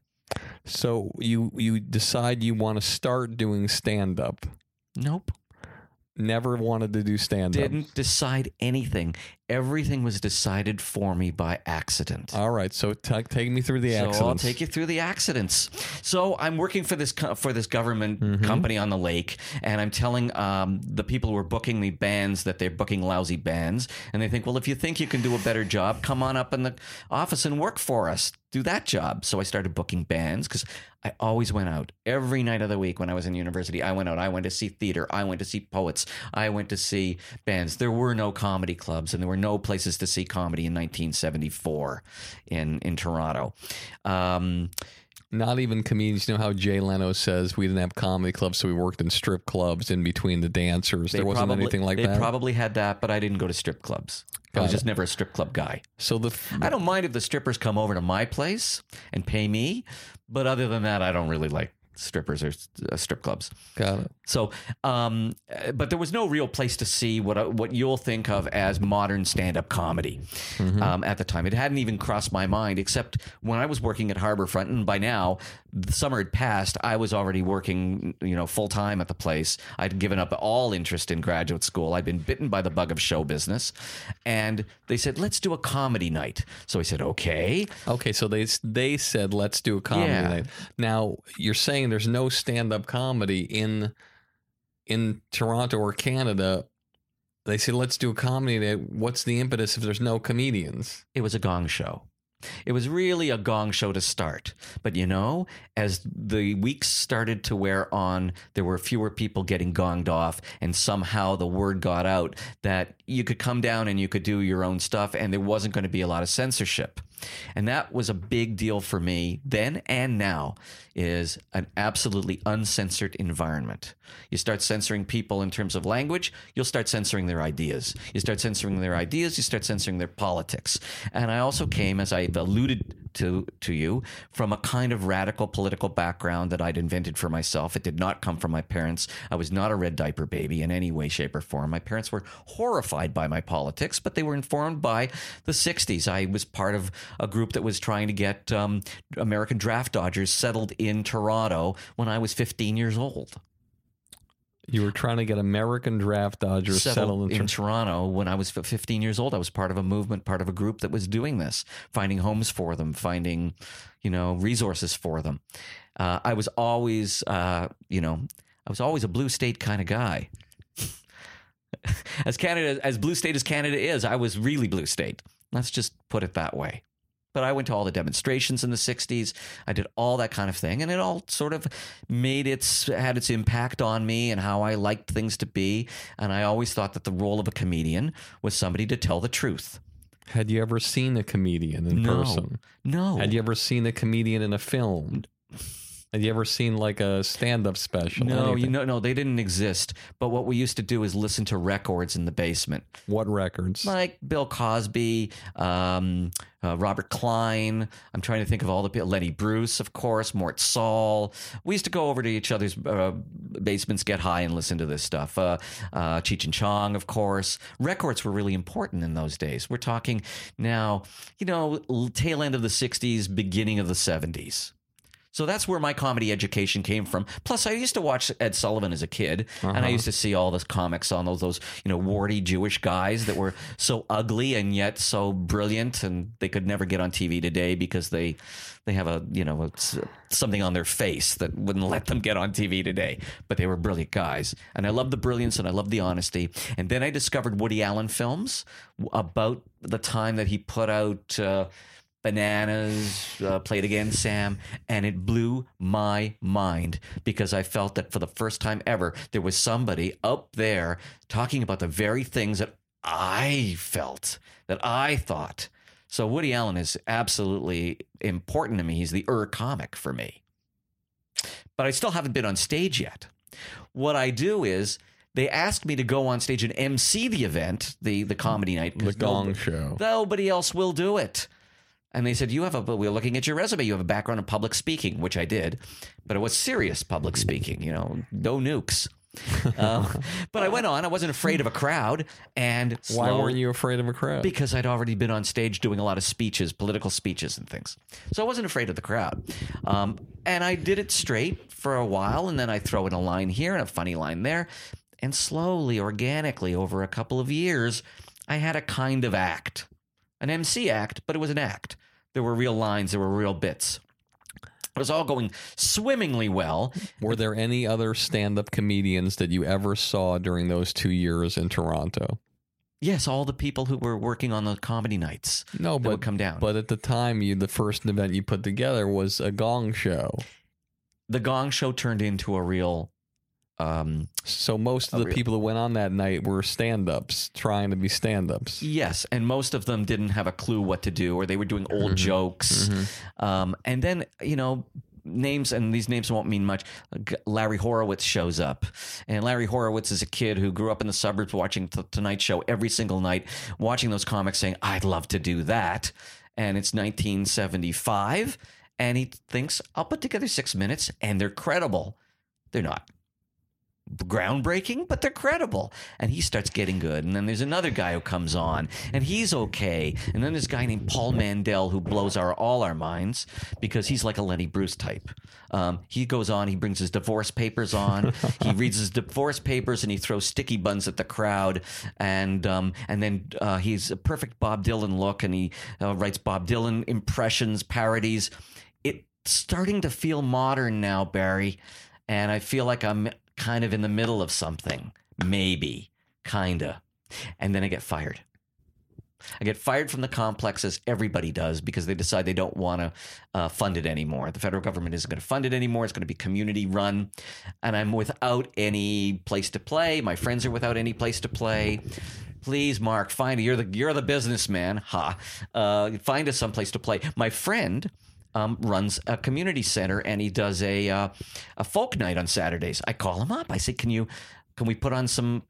So you you decide you want to start doing stand up. Nope, Never wanted to do stand up. didn't decide anything. Everything was decided for me by accident. All right, so ta take me through the So accidents. I'll take you through the accidents. So I'm working for this co- for this government Mm-hmm. company on the lake, and I'm telling um, the people who are booking the bands that they're booking lousy bands, and they think, well, if you think you can do a better job, come on up in the office and work for us. Do that job. So I started booking bands because I always went out every night of the week when I was in university. I went out. I went to see theater. I went to see poets. I went to see bands. There were no comedy clubs, and there were no places to see comedy in 1974 in in Toronto. Um, Not even comedians. You know how Jay Leno says we didn't have comedy clubs, so we worked in strip clubs in between the dancers. There wasn't probably- anything like they that. probably had that, but I didn't go to strip clubs. I was Got just never a strip club guy. so the I don't mind if the strippers come over to my place and pay me, but other than that, I don't really like strippers or uh, strip clubs. got it. So, um, uh, but there was no real place to see what uh, what you'll think of as modern stand up comedy um, at the time. It hadn't even crossed my mind, except when I was working at Harbourfront, and by now the summer had passed. I was already working, you know, full time at the place. I'd given up all interest in graduate school. I'd been bitten by the bug of show business, and they said, "Let's do a comedy night." So I said, "Okay." Okay, so they they said let's do a comedy Yeah. night. Now you're saying there's no stand up comedy in in Toronto or Canada. They say let's do a comedy night. What's the impetus if there's no comedians? It was a gong show. It was really a gong show to start. But you know, as the weeks started to wear on, there were fewer people getting gonged off, and somehow the word got out that you could come down and you could do your own stuff, and there wasn't going to be a lot of censorship. And that was a big deal for me then and now is an absolutely uncensored environment. You start censoring people in terms of language, you'll start censoring their ideas. You start censoring their ideas, you start censoring their politics. And I also came, as I've alluded to to you, from a kind of radical political background that I'd invented for myself. It did not come from my parents. I was not a red diaper baby in any way, shape, or form. My parents were horrified by my politics, but they were informed by the 60s. I was part of a group that was trying to get um, American draft dodgers settled in Toronto when I was 15 years old. You were trying to get American draft dodgers settled, settled in, in Tor- Toronto when I was 15 years old. I was part of a movement, part of a group that was doing this, finding homes for them, finding, you know, resources for them. Uh, I was always, uh, you know, I was always a blue state kind of guy. *laughs* as Canada, as blue state as Canada is, I was really blue state. Let's just put it that way. But I went to all the demonstrations in the 60s. I did all that kind of thing. And it all sort of made its, had its impact on me and how I liked things to be. And I always thought that the role of a comedian was somebody to tell the truth. Had you ever seen a comedian in No. person? No. Had you ever seen a comedian in a film? Had you ever seen like a stand-up special? no, you know, no, they didn't exist. But what we used to do is listen to records in the basement. What records? like Bill Cosby, um, uh, Robert Klein. I'm trying to think of all the people. Lenny Bruce, of course, Mort Sahl. We used to go over to each other's uh, basements, get high, and listen to this stuff. Uh, uh, Cheech and Chong, of course. Records were really important in those days. We're talking now, you know, tail end of the '60s, beginning of the '70s. So that's where my comedy education came from. Plus, I used to watch Ed Sullivan as a kid, and I used to see all those comics on those those you know warty Jewish guys that were so ugly and yet so brilliant, and they could never get on TV today because they they have a you know it's something on their face that wouldn't let them get on TV today. But they were brilliant guys, and I love the brilliance and I love the honesty. And then I discovered Woody Allen films about the time that he put out. Uh, Bananas, uh, Play It Again, Sam, and it blew my mind because I felt that for the first time ever, there was somebody up there talking about the very things that I felt, that I thought. So Woody Allen is absolutely important to me. He's the Ur comic for me. But I still haven't been on stage yet. What I do is they ask me to go on stage and MC the event, the the comedy night. The Gong no- Show. Nobody else will do it. And they said, You have a, we're looking at your resume. You have a background in public speaking, which I did, but it was serious public speaking, you know, no nukes. um, *laughs* but I went on. I wasn't afraid of a crowd. And Why slow- weren't you afraid of a crowd? because I'd already been on stage doing a lot of speeches, political speeches and things. So I wasn't afraid of the crowd. Um, and I did it straight for a while, and then I throw in a line here and a funny line there. And slowly, organically, over a couple of years, I had a kind of act, an MC act, but it was an act. There were real lines, there were real bits. It was all going swimmingly well. Were there any other stand-up comedians that you ever saw during those two years in Toronto? Yes, all the people who were working on the comedy nights No, but would come down. But at the time, you the first event you put together was a Gong Show. the Gong Show turned into a real um, So most of the real- people that went on that night were stand-ups, trying to be stand-ups. Yes, and most of them didn't have a clue what to do, or they were doing old jokes. Um, and then you know names, and these names won't mean much. Larry Horowitz shows up, and Larry Horowitz is a kid who grew up in the suburbs, watching the Tonight Show every single night, watching those comics, saying, "I'd love to do that." And it's 1975, and he thinks, "I'll put together six minutes," and they're credible. They're not groundbreaking, but they're credible. And he starts getting good. And then there's another guy who comes on, and he's okay. And then there's a guy named Paul Mandel who blows our all our minds because he's like a Lenny Bruce type. Um, he goes on, he brings his divorce papers on, he *laughs* reads his divorce papers, and he throws sticky buns at the crowd. And um, and then uh, he's a perfect Bob Dylan look, and he uh, writes Bob Dylan impressions, parodies. It's starting to feel modern now, Barry and I feel like I'm kind of in the middle of something, maybe, kinda, and then I get fired. I get fired from the complex as everybody does because they decide they don't want to uh, fund it anymore. The federal government isn't going to fund it anymore. It's going to be community run. And I'm without any place to play. My friends are without any place to play. Please, Mark, find you're the you're the businessman. Ha! Uh, find us some place to play. My friend um, runs a community center and he does a uh, a folk night on Saturdays. I call him up. I say, "Can you can we put on some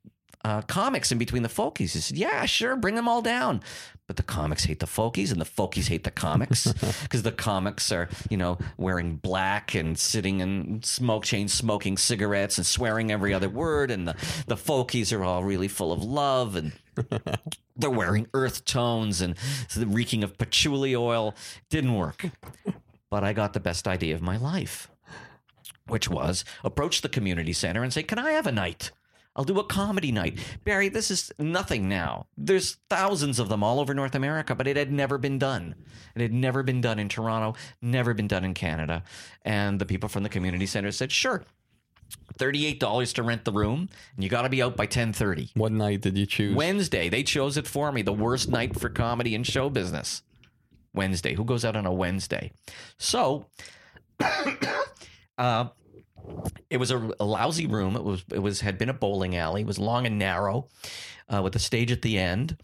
uh, comics in between the folkies?" He said, "Yeah, sure. Bring them all down." But the comics hate the folkies, and the folkies hate the comics *laughs* because the comics are, you know, wearing black and sitting in smoke chains, smoking cigarettes and swearing every other word, and the the folkies are all really full of love and they're wearing earth tones and the reeking of patchouli oil. Didn't work. But I got the best idea of my life, which was approach the community center and say, Can I have a night? I'll do a comedy night. Barry, this is nothing now. There's thousands of them all over North America, but it had never been done. It had never been done in Toronto, never been done in Canada. And the people from the community center said, Sure. $38 to rent the room, and you got to be out by 10:30. What night did you choose? Wednesday. They chose it for me. The worst night for comedy and show business. Wednesday. Who goes out on a Wednesday? So, *coughs* uh, it was a, a lousy room. It was it was had been a bowling alley. It was long and narrow, uh, with a stage at the end,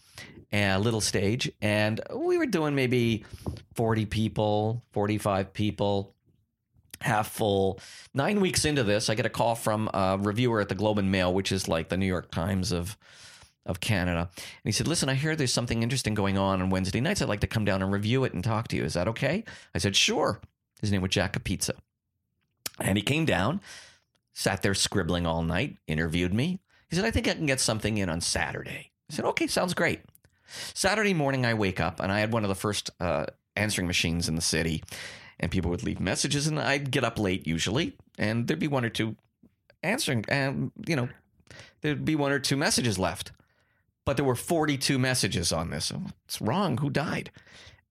a little stage. And we were doing maybe forty people, forty five people half full. Nine weeks into this, I get a call from a reviewer at the Globe and Mail, which is like the New York Times of of Canada. And he said, "Listen, I hear there's something interesting going on on Wednesday nights. I'd like to come down and review it and talk to you. Is that okay?" I said, "Sure." His name was Jack Pizza, and he came down, sat there scribbling all night, interviewed me. He said, "I think I can get something in on Saturday." I said, "Okay, sounds great." Saturday morning, I wake up and I had one of the first uh, answering machines in the city and people would leave messages and I'd get up late usually and there'd be one or two answering and you know there'd be one or two messages left. But there were 42 messages on this. What's wrong. Who died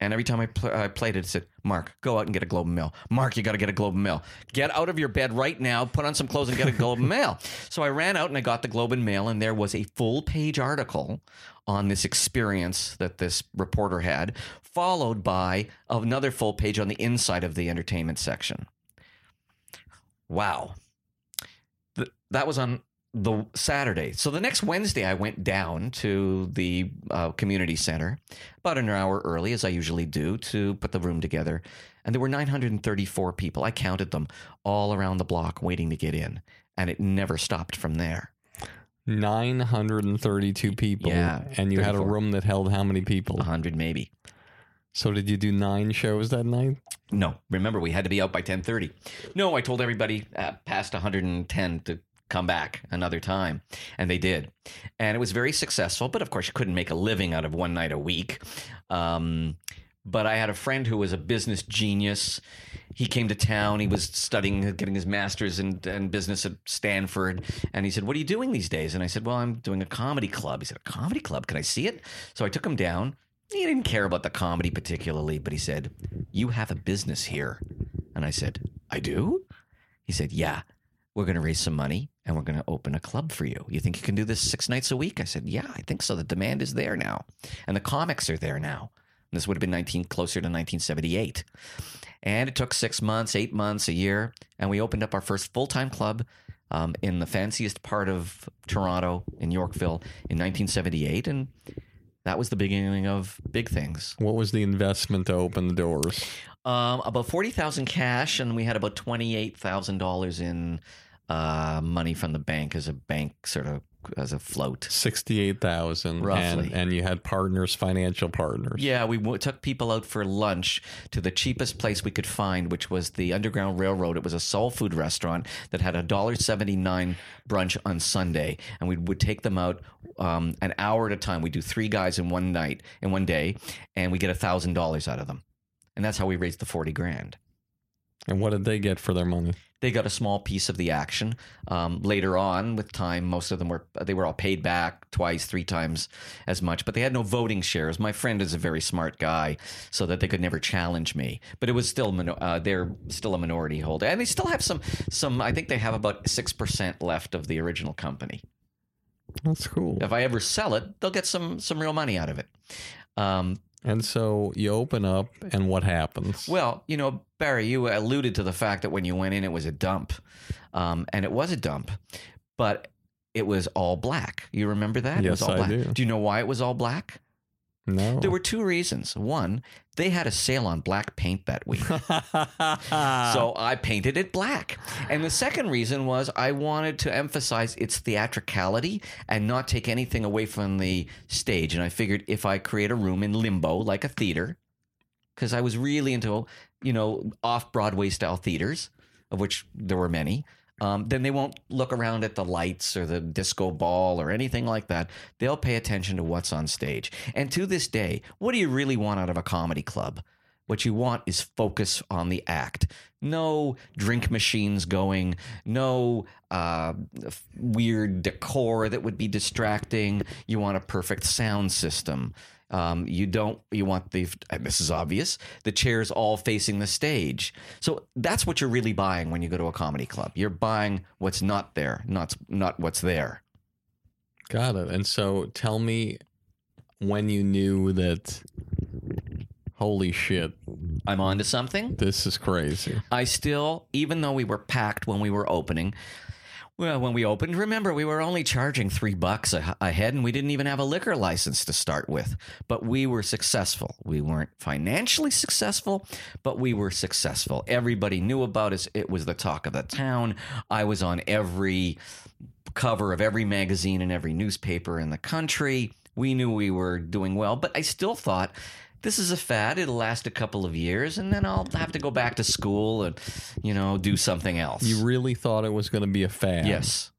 and every time I, pl- I played it, it said, Mark, go out and get a Globe and Mail. Mark, you got to get a Globe and Mail. Get out of your bed right now, put on some clothes and get a Globe and Mail. *laughs* So I ran out and I got the Globe and Mail, and there was a full page article on this experience that this reporter had, followed by another full page on the inside of the entertainment section. Wow. Th- that was on the Saturday. So the next Wednesday, I went down to the uh, community center about an hour early, as I usually do, to put the room together. And there were 934 people. I counted them all around the block waiting to get in. And it never stopped from there. 932 people. Yeah, And you had a room that held how many people? 100 maybe. So did you do nine shows that night? No, remember we had to be out by 10:30. No, I told everybody uh, past 110 to come back another time, and they did. And it was very successful, but of course you couldn't make a living out of one night a week. Um, but I had a friend who was a business genius. He came to town. He was studying, getting his master's in, in business at Stanford. And he said, What are you doing these days? And I said, Well, I'm doing a comedy club. He said, A comedy club? Can I see it? So I took him down. He didn't care about the comedy particularly, but he said, You have a business here. And I said, I do? He said, Yeah, we're going to raise some money and we're going to open a club for you. You think you can do this six nights a week? I said, Yeah, I think so. The demand is there now. And the comics are there now. And this would have been 19, closer to 1978. And it took six months, eight months, a year. And we opened up our first full time club um, in the fanciest part of Toronto, in Yorkville, in 1978. And that was the beginning of big things. What was the investment to open the doors? Um, about forty thousand cash, and we had about twenty eight thousand dollars in uh, money from the bank as a bank sort of as a float. 68,000 Roughly. and and you had partners, financial partners. Yeah, we w- took people out for lunch to the cheapest place we could find, which was the Underground Railroad. It was a soul food restaurant that had a dollar seventy nine brunch on Sunday, and we would take them out um, an hour at a time. We do three guys in one night, in one day, and we get a thousand dollars out of them, and that's how we raised the forty grand. And what did they get for their money? They got a small piece of the action. Um, later on, with time, most of them were they were all paid back twice, three times as much, but they had no voting shares. My friend is a very smart guy, so that they could never challenge me. But it was still uh, they're still a minority holder, and they still have some some. I think they have about six percent left of the original company. That's cool. If I ever sell it, they'll get some some real money out of it. Um, And so you open up, and what happens? well, you know, Barry, you alluded to the fact that when you went in, it was a dump, um, and it was a dump, but it was all black. You remember that? it was Yes, all I black. do. Do you know why it was all black? no. There were two reasons. One, they had a sale on black paint that week. *laughs* so I painted it black. And the second reason was I wanted to emphasize its theatricality and not take anything away from the stage. And I figured if I create a room in limbo, like a theater, because I was really into, you know, off Broadway style theaters, of which there were many. Um, then they won't look around at the lights or the disco ball or anything like that. They'll pay attention to what's on stage. And to this day, what do you really want out of a comedy club? What you want is focus on the act. No drink machines going, no uh, weird decor that would be distracting. You want a perfect sound system. Um, you don't. You want the. And this is obvious. The chairs all facing the stage. So that's what you're really buying when you go to a comedy club. You're buying what's not there, not not what's there. Got it. And so tell me when you knew that, holy shit, I'm on to something. this is crazy. I still, even though we were packed when we were opening, well, when we opened, remember we were only charging three bucks a, head, and we didn't even have a liquor license to start with. But we were successful. We weren't financially successful, but we were successful. Everybody knew about us. It was the talk of the town. I was on every cover of every magazine and every newspaper in the country. We knew we were doing well, but I still thought this is a fad. It'll last a couple of years, and then I'll have to go back to school and, you know, do something else. You really thought it was going to be a fad? yes,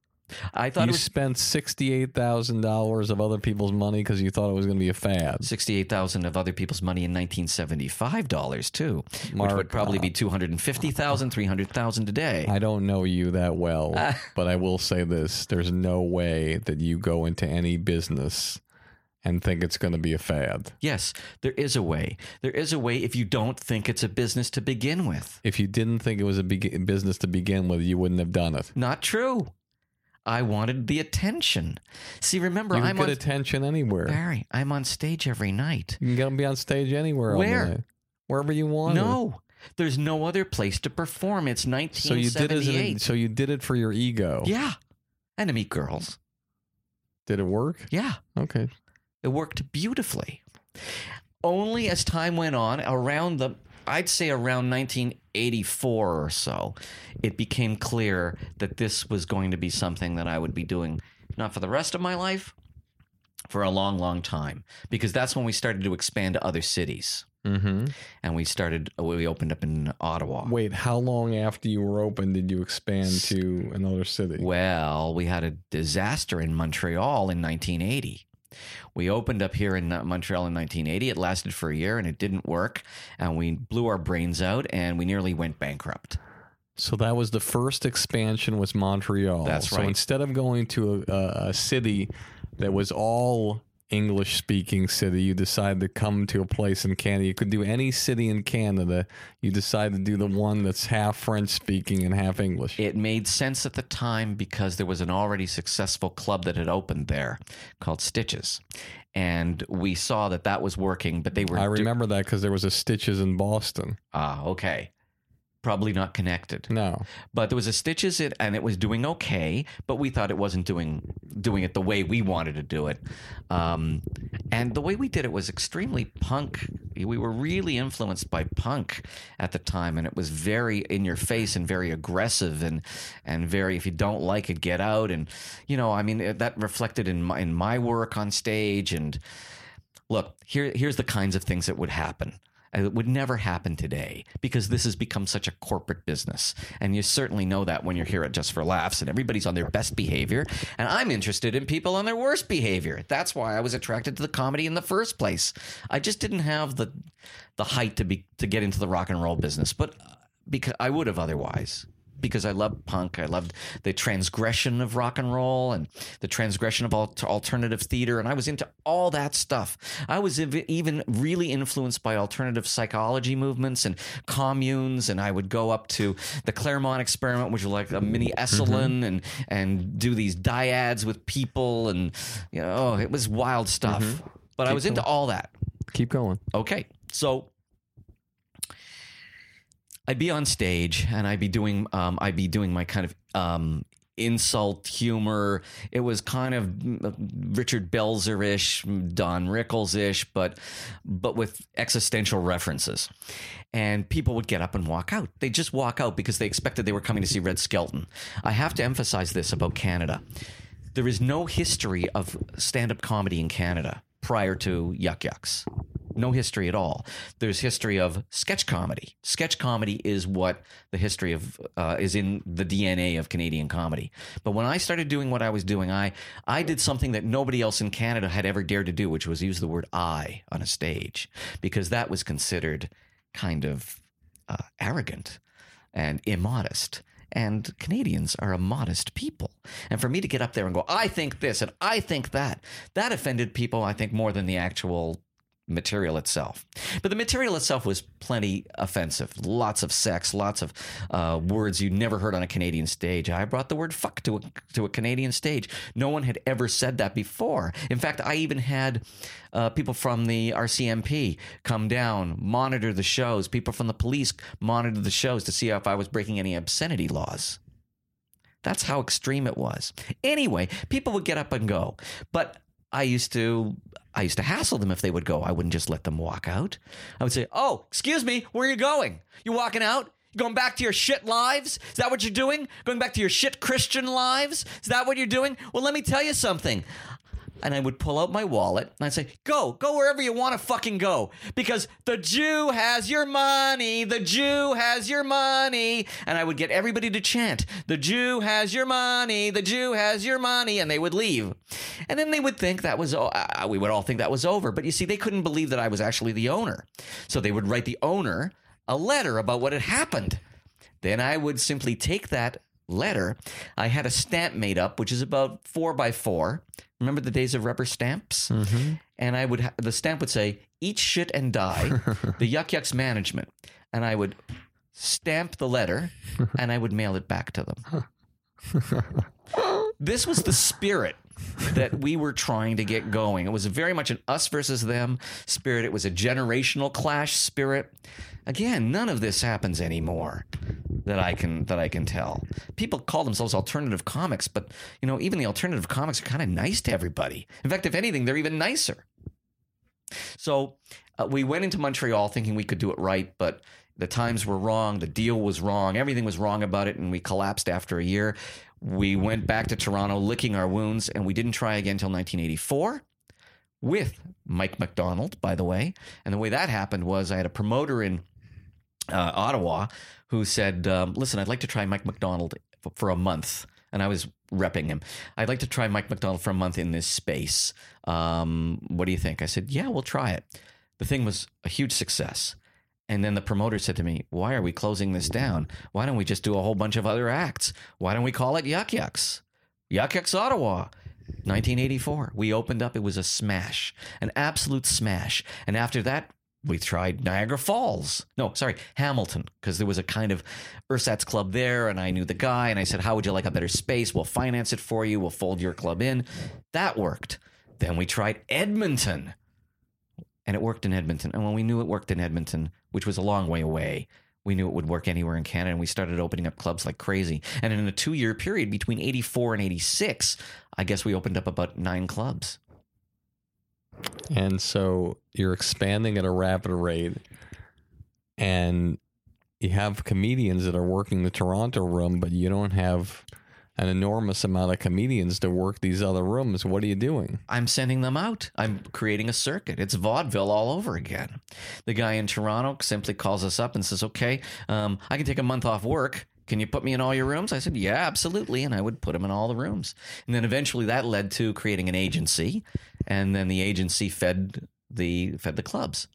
I thought You it was spent sixty-eight thousand dollars of other people's money because you thought it was going to be a fad. sixty-eight thousand of other people's money in nineteen seventy-five dollars too, which would probably uh, be two hundred and fifty thousand, three hundred thousand today. I don't know you that well, *laughs* but I will say this: there's no way that you go into any business and think it's going to be a fad. yes, there is a way. There is a way if you don't think it's a business to begin with. If you didn't think it was a beg- business to begin with, you wouldn't have done it. Not true. I wanted the attention. See, remember, You I'm get on attention anywhere. Barry. I'm on stage every night. You can be on stage anywhere. all Where? Wherever you want. No, there's no other place to perform. It's So you did it. 1978. an- So you did it for your ego. yeah, and to meet girls. Did it work? Yeah, Okay. It worked beautifully. Only as time went on, around the I'd say around 1984 or so, it became clear that this was going to be something that I would be doing not for the rest of my life, for a long, long time. Because that's when we started to expand to other cities. Mm-hmm. And we started, we opened up in Ottawa. Wait, how long after you were open did you expand to another city? Well, we had a disaster in Montreal in 1980. We opened up here in uh, Montreal in 1980. It lasted for a year and it didn't work. And we blew our brains out and we nearly went bankrupt. So that was the first expansion was Montreal. That's right. so instead of going to a, a, a city that was all English speaking city, you decide to come to a place in Canada. You could do any city in Canada. You decide to do the one that's half French speaking and half English. It made sense at the time because there was an already successful club that had opened there called Stitches. And we saw that that was working, but they were. I remember that because there was a Stitches in Boston. Ah, okay. Probably not connected. No, but there was a stitches it and it was doing okay but we thought it wasn't doing doing it the way we wanted to do it. Um, and the way we did it was extremely punk. We were really influenced by punk at the time and it was very in your face and very aggressive and and very if you don't like it get out. And you know i mean it- that reflected in my in my work on stage. And look here here's the kinds of things that would happen it would never happen today because this has become such a corporate business. And you certainly know that when you're here at just for laughs and everybody's on their best behavior. And i'm interested in people on their worst behavior. That's why i was attracted to the comedy in the first place. I just didn't have the the height to be to get into the rock and roll business but uh, because i would have otherwise because I loved punk. I loved the transgression of rock and roll and the transgression of al- alternative theater. And I was into all that stuff. I was even really influenced by alternative psychology movements and communes. And I would go up to the Claremont experiment, which was like a mini mm-hmm. Esalen, and, and do these dyads with people. And, you know, it was wild stuff. Mm-hmm. But I was into all that. Keep going. Okay, so I'd be on stage and I'd be doing um, I'd be doing my kind of um, insult humor. It was kind of mm, Richard Belzer ish, Don Rickles ish, but but with existential references. And people would get up and walk out. They'd just walk out because they expected they were coming to see Red Skelton. I have to emphasize this about Canada. There is no history of stand up comedy in Canada prior to Yuk Yuk's. No history at all. There's history of sketch comedy. Sketch comedy is what the history of uh, is in the DNA of Canadian comedy. But when I started doing what I was doing, I I did something that nobody else in Canada had ever dared to do, which was use the word "I" on a stage, because that was considered kind of uh, arrogant and immodest. And Canadians are a modest people. And for me to get up there and go, I think this and I think that, that offended people, I think, more than the actual material itself. But the material itself was plenty offensive. Lots of sex, lots of uh, words you never heard on a Canadian stage. I brought the word fuck to a, to a Canadian stage. No one had ever said that before. In fact, I even had uh, people from the RCMP come down, monitor the shows. People from the police monitor the shows to see if I was breaking any obscenity laws. That's how extreme it was. Anyway, people would get up and go. But I used to I used to hassle them if they would go. I wouldn't just let them walk out. I would say, "Oh, excuse me, where are you going? You walking out? You going back to your shit lives? Is that what you're doing? Going back to your shit Christian lives? Is that what you're doing? Well, let me tell you something and I would pull out my wallet and I'd say, "Go, go wherever you want to fucking go, because the Jew has your money. The Jew has your money." And I would get everybody to chant, "The Jew has your money. The Jew has your money," and they would leave. And then they would think that was uh, we would all think that was over, but you see, they couldn't believe that I was actually the owner, so they would write the owner a letter about what had happened. Then I would simply take that letter. I had a stamp made up, which is about four by four. Remember the days of rubber stamps? Mm-hmm. And I would ha- the stamp would say "Eat shit and die." *laughs* the Yuk Yuk's management, and I would stamp the letter, *laughs* and I would mail it back to them. *laughs* this was the spirit that we were trying to get going. It was very much an us versus them spirit. It was a generational clash spirit. Again, none of this happens anymore that I can that I can tell. People call themselves alternative comics, but you know, even the alternative comics are kind of nice to everybody. In fact, if anything, they're even nicer. So uh, we went into Montreal thinking we could do it right, but the times were wrong, the deal was wrong, everything was wrong about it, and we collapsed after a year. We went back to Toronto licking our wounds, and we didn't try again until 1984 with Mike MacDonald, by the way. And the way that happened was I had a promoter in uh, Ottawa who said, um, "Listen, I'd like to try Mike MacDonald for a month." And I was repping him. I'd like to try Mike MacDonald for a month in this space. Um, what do you think? I said, "Yeah, we'll try it." The thing was a huge success. And then the promoter said to me, Why are we closing this down? Why don't we just do a whole bunch of other acts? Why don't we call it Yuk Yuk's? Yuk Yuk's Ottawa. 1984. We opened up. It was a smash, an absolute smash. And after that, we tried Niagara Falls. No, sorry, Hamilton, because there was a kind of Ursat's club there, and I knew the guy, and I said, How would you like a better space? We'll finance it for you. We'll fold your club in. That worked. Then we tried Edmonton, and it worked in Edmonton. And when we knew it worked in Edmonton, which was a long way away, we knew it would work anywhere in Canada, and we started opening up clubs like crazy. And in a two year period between 84 and 86, I guess we opened up about nine clubs. And so you're expanding at a rapid rate, and you have comedians that are working the Toronto room, but you don't have an enormous amount of comedians to work these other rooms. What are you doing? I'm sending them out. I'm creating a circuit. It's vaudeville all over again. The guy in Toronto simply calls us up and says, "Okay, um, I can take a month off work. Can you put me in all your rooms?" I said, "Yeah, absolutely," and I would put him in all the rooms. And then eventually that led to creating an agency, and then the agency fed the fed the clubs.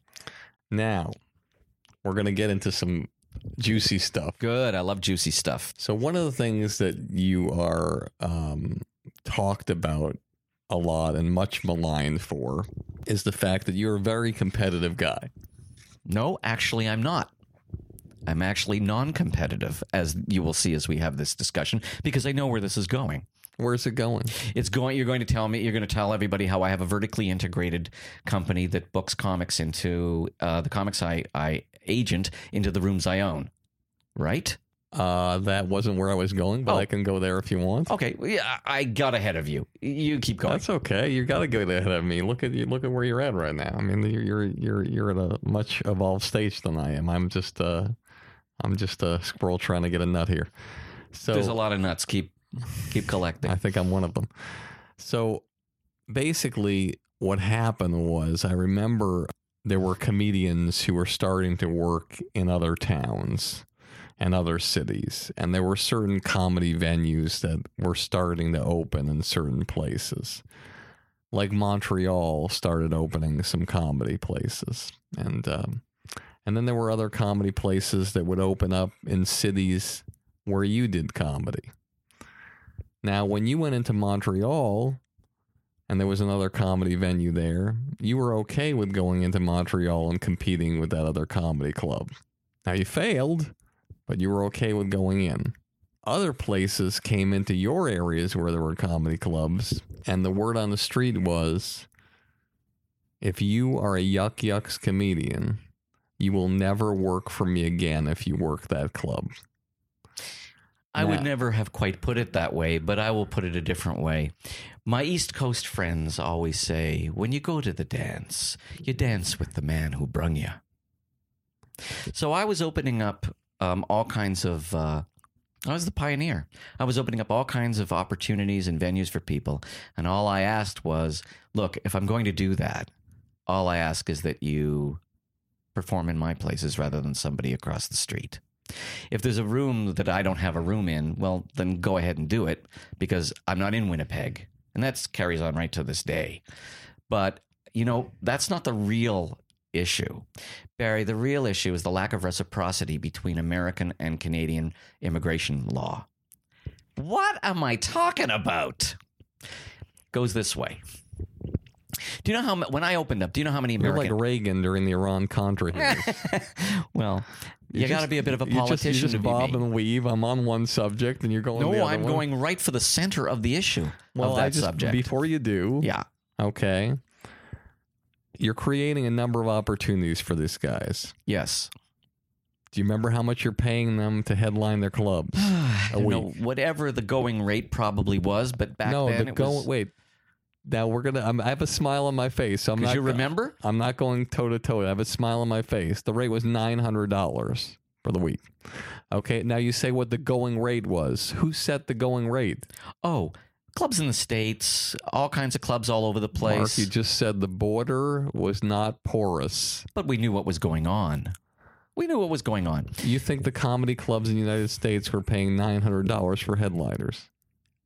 Now, we're going to get into some juicy stuff. Good. I love juicy stuff. So, one of the things that you are um, talked about a lot and much maligned for is the fact that you're a very competitive guy. No, actually, I'm not. I'm actually non competitive, as you will see as we have this discussion, because I know where this is going. Where's it going? It's going. You're going to tell me. You're going to tell everybody how I have a vertically integrated company that books comics into uh, the comics I, I agent into the rooms I own. Right? Uh, that wasn't where I was going, but Oh. I can go there if you want. Okay. Yeah, I got ahead of you. You keep going. That's okay. You got to go ahead of me. Look at you. Look at where you're at right now. I mean, you're you're you're you're at a much evolved stage than I am. I'm just uh, I'm just a squirrel trying to get a nut here. So There's a lot of nuts. Keep keep collecting. I think I'm one of them. So basically, what happened was I remember there were comedians who were starting to work in other towns and other cities, and there were certain comedy venues that were starting to open in certain places. Like Montreal started opening some comedy places, and um, and then there were other comedy places that would open up in cities where you did comedy. Now, when you went into Montreal and there was another comedy venue there, you were okay with going into Montreal and competing with that other comedy club. Now, you failed, but you were okay with going in. Other places came into your areas where there were comedy clubs, and the word on the street was if you are a Yuk Yuk's comedian, you will never work for me again if you work that club. I would never have quite put it that way, but I will put it a different way. My East Coast friends always say, when you go to the dance, you dance with the man who brung you. So I was opening up um, all kinds of. Uh, I was the pioneer. I was opening up all kinds of opportunities and venues for people. And all I asked was look, if I'm going to do that, all I ask is that you perform in my places rather than somebody across the street. If there's a room that I don't have a room in, well, then go ahead and do it because I'm not in Winnipeg. And that carries on right to this day. But, you know, that's not the real issue. Barry, the real issue is the lack of reciprocity between American and Canadian immigration law. What am I talking about? Goes this way. Do you know how, when I opened up, do you know how many You're like Reagan during the Iran Contra *laughs* well, you, got to be a bit of a you just- politician You just, bob me. and weave. I'm on one subject, and you're going. No, I'm one. going right for the center of the issue Well, of that I just subject. before you do. yeah. Okay. You're creating a number of opportunities for these guys. Yes. Do you remember how much you're paying them to headline their clubs? *sighs* A don't know, week. whatever the going rate probably was, but back no, then the it go, was. wait. Now we're gonna. I'm, I have a smile on my face. So I'm not. you remember? I'm not going toe to toe. I have a smile on my face. The rate was nine hundred dollars for the week. Okay. Now you say what the going rate was. Who set the going rate? Oh, clubs in the states, all kinds of clubs all over the place. Mark, you just said the border was not porous. but we knew what was going on. We knew what was going on. You think the comedy clubs in the United States were paying nine hundred dollars for headliners?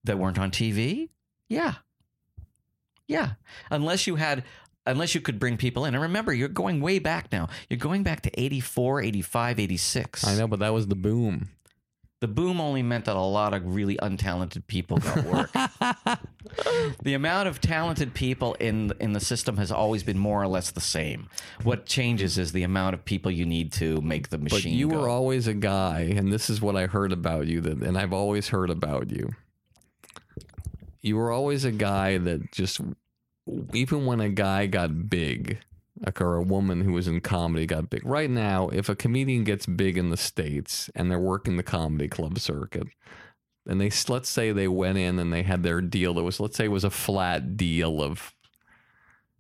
That weren't on TV? Yeah. Yeah. Unless you had unless you could bring people in. And remember, you're going way back now. You're going back to 84, 85, 86. I know, but that was the boom. The boom only meant that a lot of really untalented people got work. *laughs* the amount of talented people in in the system has always been more or less the same. What changes is the amount of people you need to make the machine. But you go. were always a guy, and this is what I heard about you, that, and I've always heard about you. You were always a guy that just, even when a guy got big, like or a woman who was in comedy got big. Right now, if a comedian gets big in the states and they're working the comedy club circuit, and they let's say they went in and they had their deal that was let's say it was a flat deal of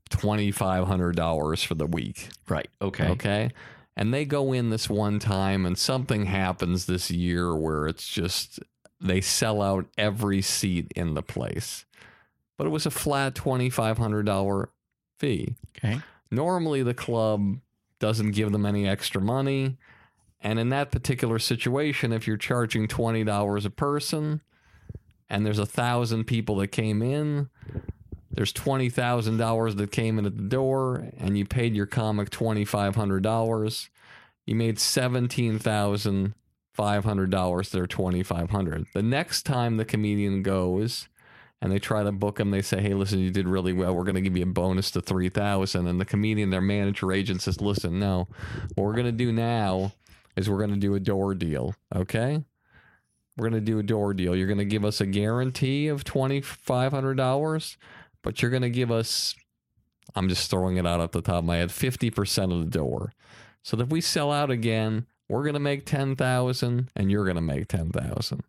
twenty five hundred dollars for the week. right. Okay. Okay. And they go in this one time, and something happens this year where it's just they sell out every seat in the place. But it was a flat $2,500 fee. Okay. Normally, the club doesn't give them any extra money. And in that particular situation, if you're charging $20 a person and there's a thousand people that came in, there's twenty thousand dollars that came in at the door, and you paid your comic twenty five hundred dollars. You made seventeen thousand five hundred dollars. They're twenty five hundred. The next time the comedian goes, and they try to book him, they say, "Hey, listen, you did really well. We're going to give you a bonus to three thousand. And the comedian, their manager agent, says, "Listen, no. What we're going to do now is we're going to do a door deal. Okay." we're going to do a door deal. You're going to give us a guarantee of $2,500, but you're going to give us, I'm just throwing it out at the top of my head, 50% of the door. So that if we sell out again, we're going to make 10,000 and you're going to make 10,000.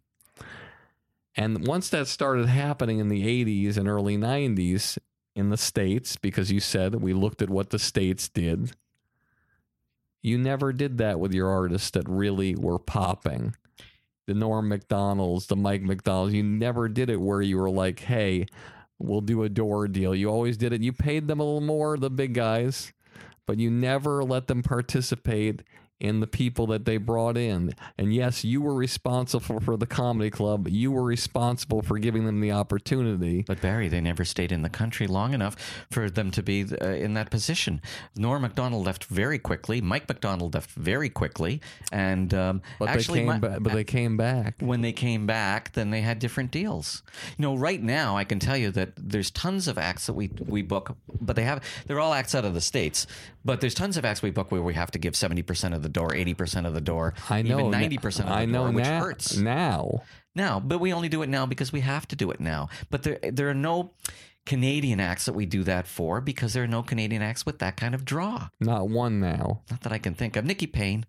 And once that started happening in the 80s and early 90s in the States, because you said we looked at what the States did, you never did that with your artists that really were popping. The Norm Macdonald's, the Mike MacDonald's, you never did it where you were like, hey, we'll do a door deal. You always did it. You paid them a little more, the big guys, but you never let them participate in the people that they brought in. And yes, you were responsible for the comedy club. You were responsible for giving them the opportunity. But Barry, they never stayed in the country long enough for them to be uh, in that position. Norm Macdonald left very quickly. Mike MacDonald left very quickly, and um, But actually, they came my- back. But they came back. when they came back, then they had different deals. You know, right now I can tell you that there's tons of acts that we we book, but they have they're all acts out of the states. But there's tons of acts we book where we have to give seventy percent of the door, eighty percent of the door, I know even ninety percent of the I know door, which hurts now. now. But we only do it now because we have to do it now. But there there are no Canadian acts that we do that for because there are no Canadian acts with that kind of draw. Not one now. Not that I can think of. Nikki Payne.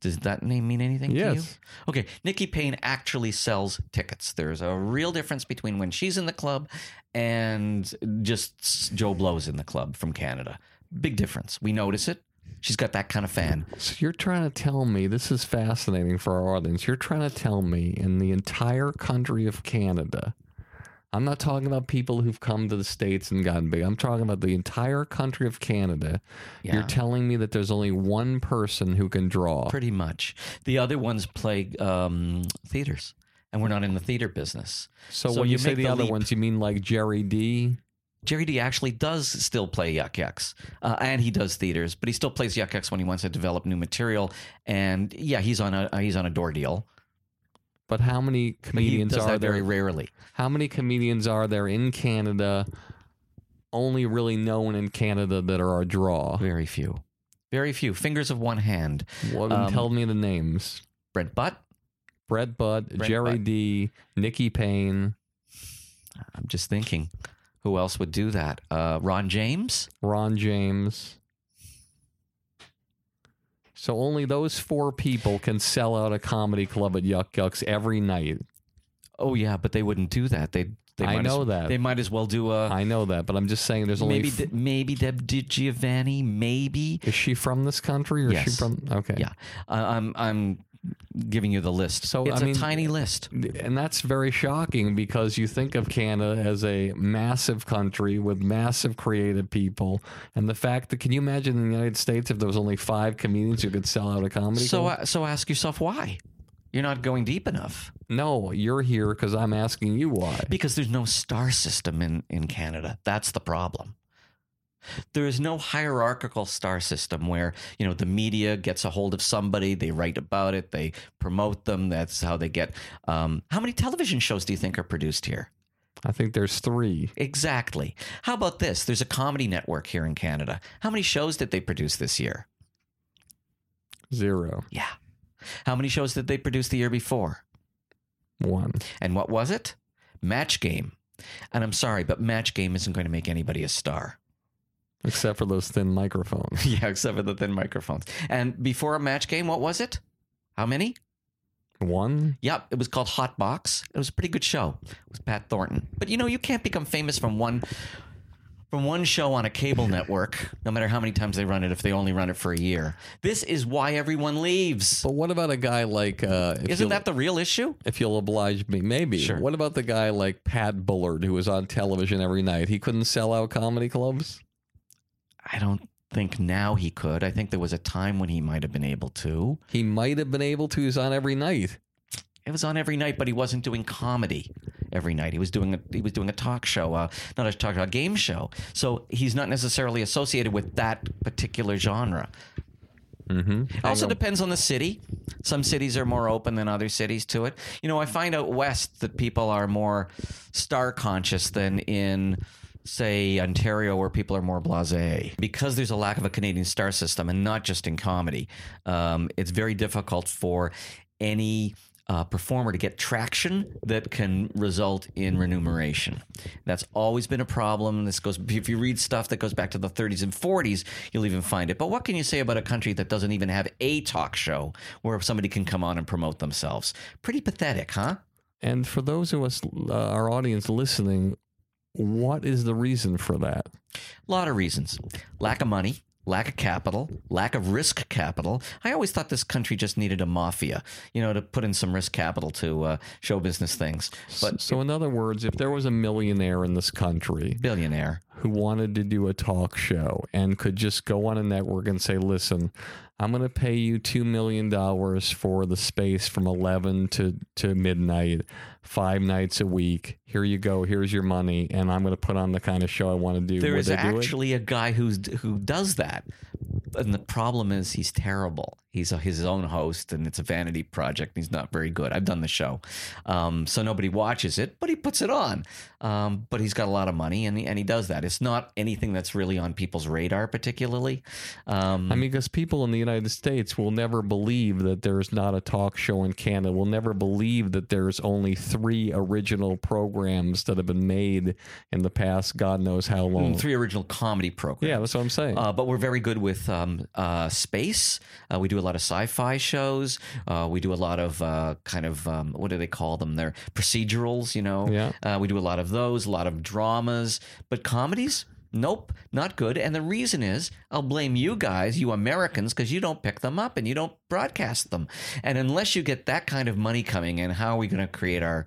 Does that name mean anything to you? Yes. Okay, Nikki Payne actually sells tickets. There's a real difference between when she's in the club and just Joe Blow's in the club from Canada. Big difference. We notice it. She's got that kind of fan. So you're trying to tell me this is fascinating for our audience. You're trying to tell me in the entire country of Canada. I'm not talking about people who've come to the states and gotten big. I'm talking about the entire country of Canada. Yeah. You're telling me that there's only one person who can draw. Pretty much. The other ones play um, theaters, and we're not in the theater business. so, so when you, you say the, the other leap. ones, you mean like Jerry D? Jerry D actually does still play Yuk Yuk's, uh, and he does theaters, but he still plays Yuk Yuk's when he wants to develop new material. And yeah, he's on a he's on a door deal, But how many comedians are there? very rarely. How many comedians are there in Canada only really known in Canada that are a draw? Very few, very few. Fingers of one hand. Well, Um, tell me the names. Brent Butt. Brett Butt, Brett Jerry Butt. D, Nikki Payne, I'm just thinking, who else would do that? Uh, Ron James. Ron James. So only those four people can sell out a comedy club at Yuk Yuk's every night. Oh yeah, but they wouldn't do that. They. they I might know as, that. They might as well do a. I know that, but I'm just saying there's only. maybe f- De- maybe Deb DiGiovanni. Maybe. is she from this country or is she from? Okay. Yeah. Uh, I'm. I'm giving you the list. So, it's I a mean- tiny list. And that's very shocking because you think of Canada as a massive country with massive creative people. And the fact that, can you imagine in the United States if there was only five comedians who could sell out a comedy So, uh, so ask yourself why. You're not going deep enough no, you're here because I'm asking you why. because there's no star system in, in Canada. That's the problem. There is no hierarchical star system where, you know, the media gets a hold of somebody, they write about it, they promote them. That's how they get. Um, how many television shows do you think are produced here? I think there's three. Exactly. How about this? There's a comedy network here in Canada. How many shows did they produce this year? Zero. Yeah. How many shows did they produce the year before? One. And what was it? Match Game. And I'm sorry, but Match Game isn't going to make anybody a star. Except for those thin microphones. *laughs* yeah, except for the thin microphones. And before a Match Game, what was it? How many? One? Yep, it was called Hot Box. It was a pretty good show with Pat Thornton. But you know, you can't become famous from one from one show on a cable *laughs* network, no matter how many times they run it, if they only run it for a year. This is why everyone leaves. But what about a guy like. Uh, Isn't that the real issue? If you'll oblige me, maybe. Sure. What about the guy like Pat Bullard who was on television every night? He couldn't sell out comedy clubs? I don't think now he could. I think there was a time when he might have been able to. He might have been able to. He's on every night. It was on every night, but he wasn't doing comedy every night. He was doing a, he was doing a talk show, uh, not a talk show, a game show. So he's not necessarily associated with that particular genre. Mm-hmm. Also depends on the city. Some cities are more open than other cities to it. You know, I find out west that people are more star conscious than in say Ontario where people are more blasé because there's a lack of a Canadian star system and not just in comedy. Um, it's very difficult for any uh, performer to get traction that can result in remuneration. That's always been a problem. This goes if you read stuff that goes back to the 30s and 40s, you'll even find it. But what can you say about a country that doesn't even have a talk show where somebody can come on and promote themselves? Pretty pathetic, huh? And for those of us, uh, our audience listening, what is the reason for that? A lot of reasons. Lack of money, lack of capital, lack of risk capital. I always thought this country just needed a mafia, you know, to put in some risk capital to uh, show business things. But so, in other words, if there was a millionaire in this country billionaire who wanted to do a talk show and could just go on a network and say, listen, I'm going to pay you $2 million for the space from 11 to, to midnight, five nights a week. Here you go. Here's your money. And I'm going to put on the kind of show I want to do. There Would is they do it? actually a guy who's who does that. And the problem is he's terrible. He's a, his own host, and it's a vanity project. And he's not very good. I've done the show, um, so nobody watches it, but he puts it on. Um, but he's got a lot of money, and he, and he does that. It's not anything that's really on people's radar, particularly. Um, I mean, because people in the United States will never believe that there's not a talk show in Canada. Will never believe that there's only three original programs that have been made in the past, God knows how long. three original comedy programs. Yeah, that's what I'm saying. Uh, but we're very good with um, uh, space. Uh, we do a lot of sci-fi shows. Uh, we do a lot of uh, kind of um, what do they call them? They're procedurals. You know. Yeah. Uh, we do a lot of those. A lot of dramas, but comedies. Nope, not good. And the reason is, I'll blame you guys, you Americans, because you don't pick them up and you don't broadcast them. And unless you get that kind of money coming in, how are we going to create our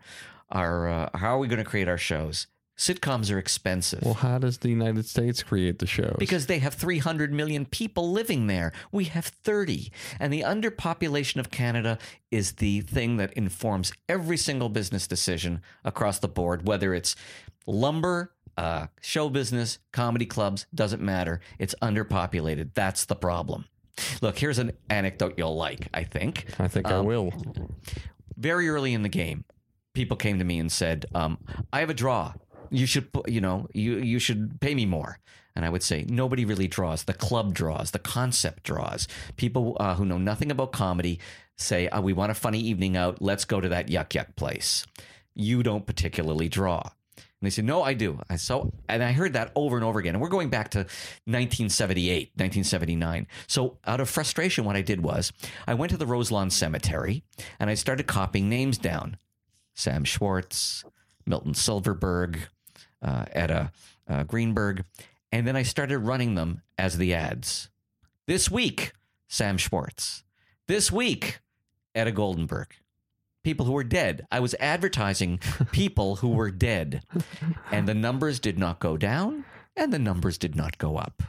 our uh, how are we going to create our shows? Sitcoms are expensive. well, how does the United States create the shows? Because they have 300 million people living there. We have 30. And the underpopulation of Canada is the thing that informs every single business decision across the board, whether it's lumber, uh, show business, comedy clubs, doesn't matter. It's underpopulated. That's the problem. Look, here's an anecdote you'll like, I think. I think I Um, will. very early in the game, people came to me and said, um, "I have a draw. You should, you know, you you should pay me more." And I would say, nobody really draws. The club draws. The concept draws. People uh, who know nothing about comedy say, oh, "We want a funny evening out. Let's go to that Yuk Yuk place." You don't particularly draw. And they said, no, I do. I so, and I heard that over and over again. And we're going back to 1978, 1979. So out of frustration, what I did was I went to the Roselawn Cemetery and I started copying names down. Sam Schwartz, Milton Silverberg, uh, Etta uh, Greenberg. And then I started running them as the ads. This week, Sam Schwartz. This week, Etta Goldenberg. People who were dead. I was advertising *laughs* people who were dead. And the numbers did not go down and the numbers did not go up.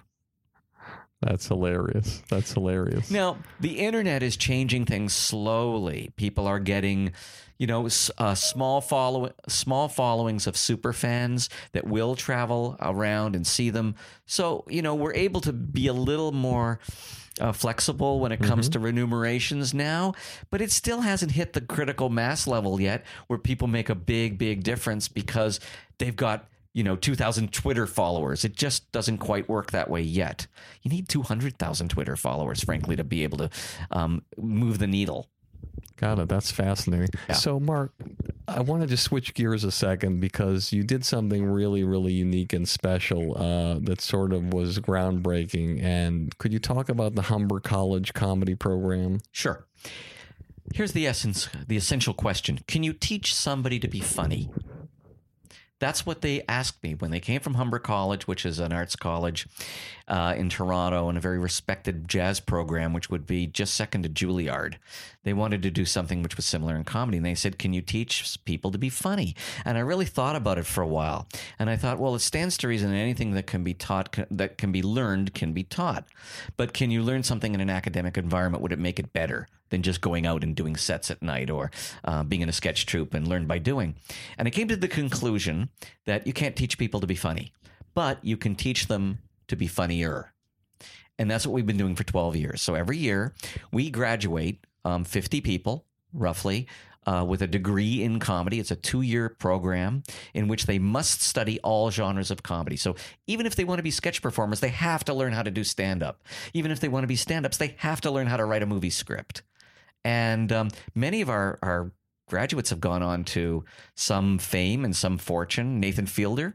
That's hilarious. That's hilarious. Now, the internet is changing things slowly. People are getting, you know, uh, small follow small followings of super fans that will travel around and see them. So, you know, we're able to be a little more uh, flexible when it comes to remunerations now, but it still hasn't hit the critical mass level yet where people make a big, big difference because they've got you know 2000 twitter followers. It just doesn't quite work that way yet. You need 200000 twitter followers frankly to be able to um, move the needle Got it. That's fascinating. Yeah. So, Mark, I wanted to switch gears a second because you did something really, really unique and special uh, that sort of was groundbreaking. And could you talk about the Humber College comedy program? sure here's the essence the essential question can you teach somebody to be funny that's what they asked me when they came from Humber College, which is an arts college uh, in Toronto and a very respected jazz program, which would be just second to Juilliard. They wanted to do something which was similar in comedy. And they said, Can you teach people to be funny? And I really thought about it for a while. And I thought, well, it stands to reason anything that can be taught, that can be learned, can be taught. But can you learn something in an academic environment? Would it make it better? Than just going out and doing sets at night or uh, being in a sketch troupe and learn by doing. And I came to the conclusion that you can't teach people to be funny, but you can teach them to be funnier. And that's what we've been doing for 12 years. So every year we graduate um, 50 people, roughly, uh, with a degree in comedy. It's a two year program in which they must study all genres of comedy. So even if they want to be sketch performers, they have to learn how to do stand up. Even if they want to be stand ups, they have to learn how to write a movie script. And um, many of our, our graduates have gone on to some fame and some fortune. Nathan Fielder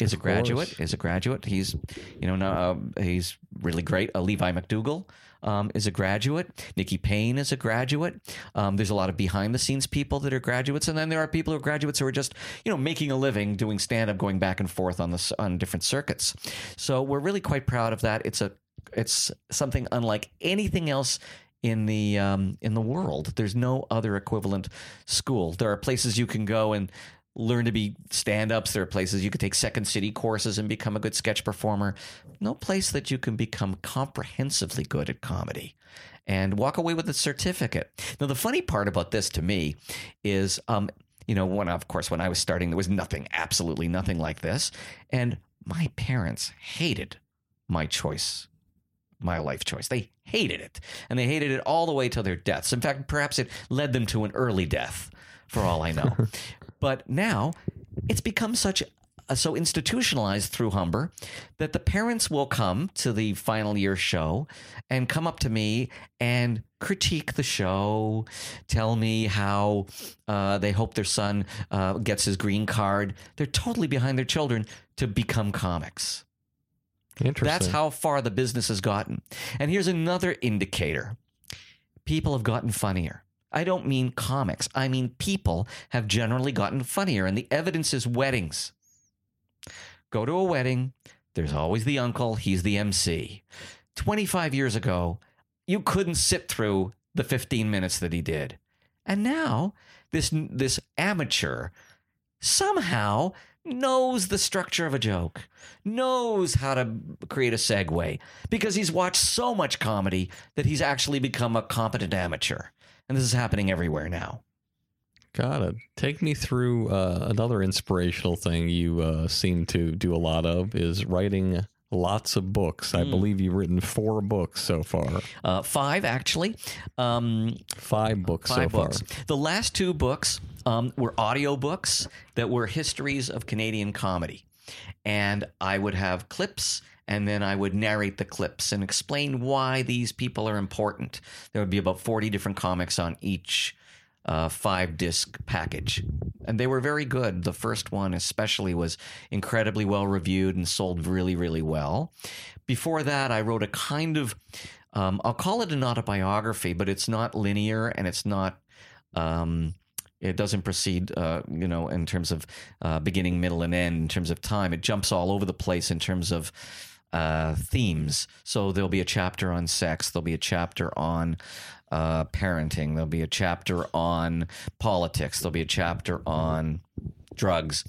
is a graduate. course. Is a graduate. He's, you know, now, uh, he's really great. Uh, Levi MacDougall um, is a graduate. Nikki Payne is a graduate. Um, there's a lot of behind the scenes people that are graduates, and then there are people who are graduates who are just, you know, making a living doing stand up, going back and forth on the on different circuits. So we're really quite proud of that. It's a it's something unlike anything else in the um, in the world. There's no other equivalent school. There are places you can go and learn to be stand-ups. There are places you could take Second City courses and become a good sketch performer. No place that you can become comprehensively good at comedy and walk away with a certificate. Now, the funny part about this to me is, um, you know, when of course when I was starting, there was nothing, absolutely nothing like this, and my parents hated my choice my life choice. They hated it. And they hated it all the way till their deaths. In fact, perhaps it led them to an early death, for all I know. *laughs* but now it's become such so institutionalized through Humber that the parents will come to the final year show and come up to me and critique the show, tell me how uh, they hope their son uh, gets his green card. They're totally behind their children to become comics. Interesting. That's how far the business has gotten. And here's another indicator people have gotten funnier. I don't mean comics, I mean people have generally gotten funnier, and the evidence is weddings. Go to a wedding, there's always the uncle, he's the MC. 25 years ago, you couldn't sit through the 15 minutes that he did. And now, this, this amateur somehow knows the structure of a joke, knows how to create a segue because he's watched so much comedy that he's actually become a competent amateur. And this is happening everywhere now. Got it. Take me through uh, another inspirational thing you uh, seem to do a lot of is writing lots of books. Hmm. I believe you've written four books so far. Uh, five, actually. Um, Five books five so far. books. The last two books um, were audio books that were histories of Canadian comedy. And I would have clips and then I would narrate the clips and explain why these people are important. There would be about 40 different comics on each uh, five disc package. And they were very good. The first one, especially, was incredibly well reviewed and sold really, really well. Before that, I wrote a kind of, um, I'll call it an autobiography, but it's not linear and it's not. Um, it doesn't proceed, uh, you know, in terms of uh, beginning, middle, and end. In terms of time, it jumps all over the place in terms of uh, themes. So there'll be a chapter on sex. There'll be a chapter on uh, parenting. There'll be a chapter on politics. There'll be a chapter on drugs,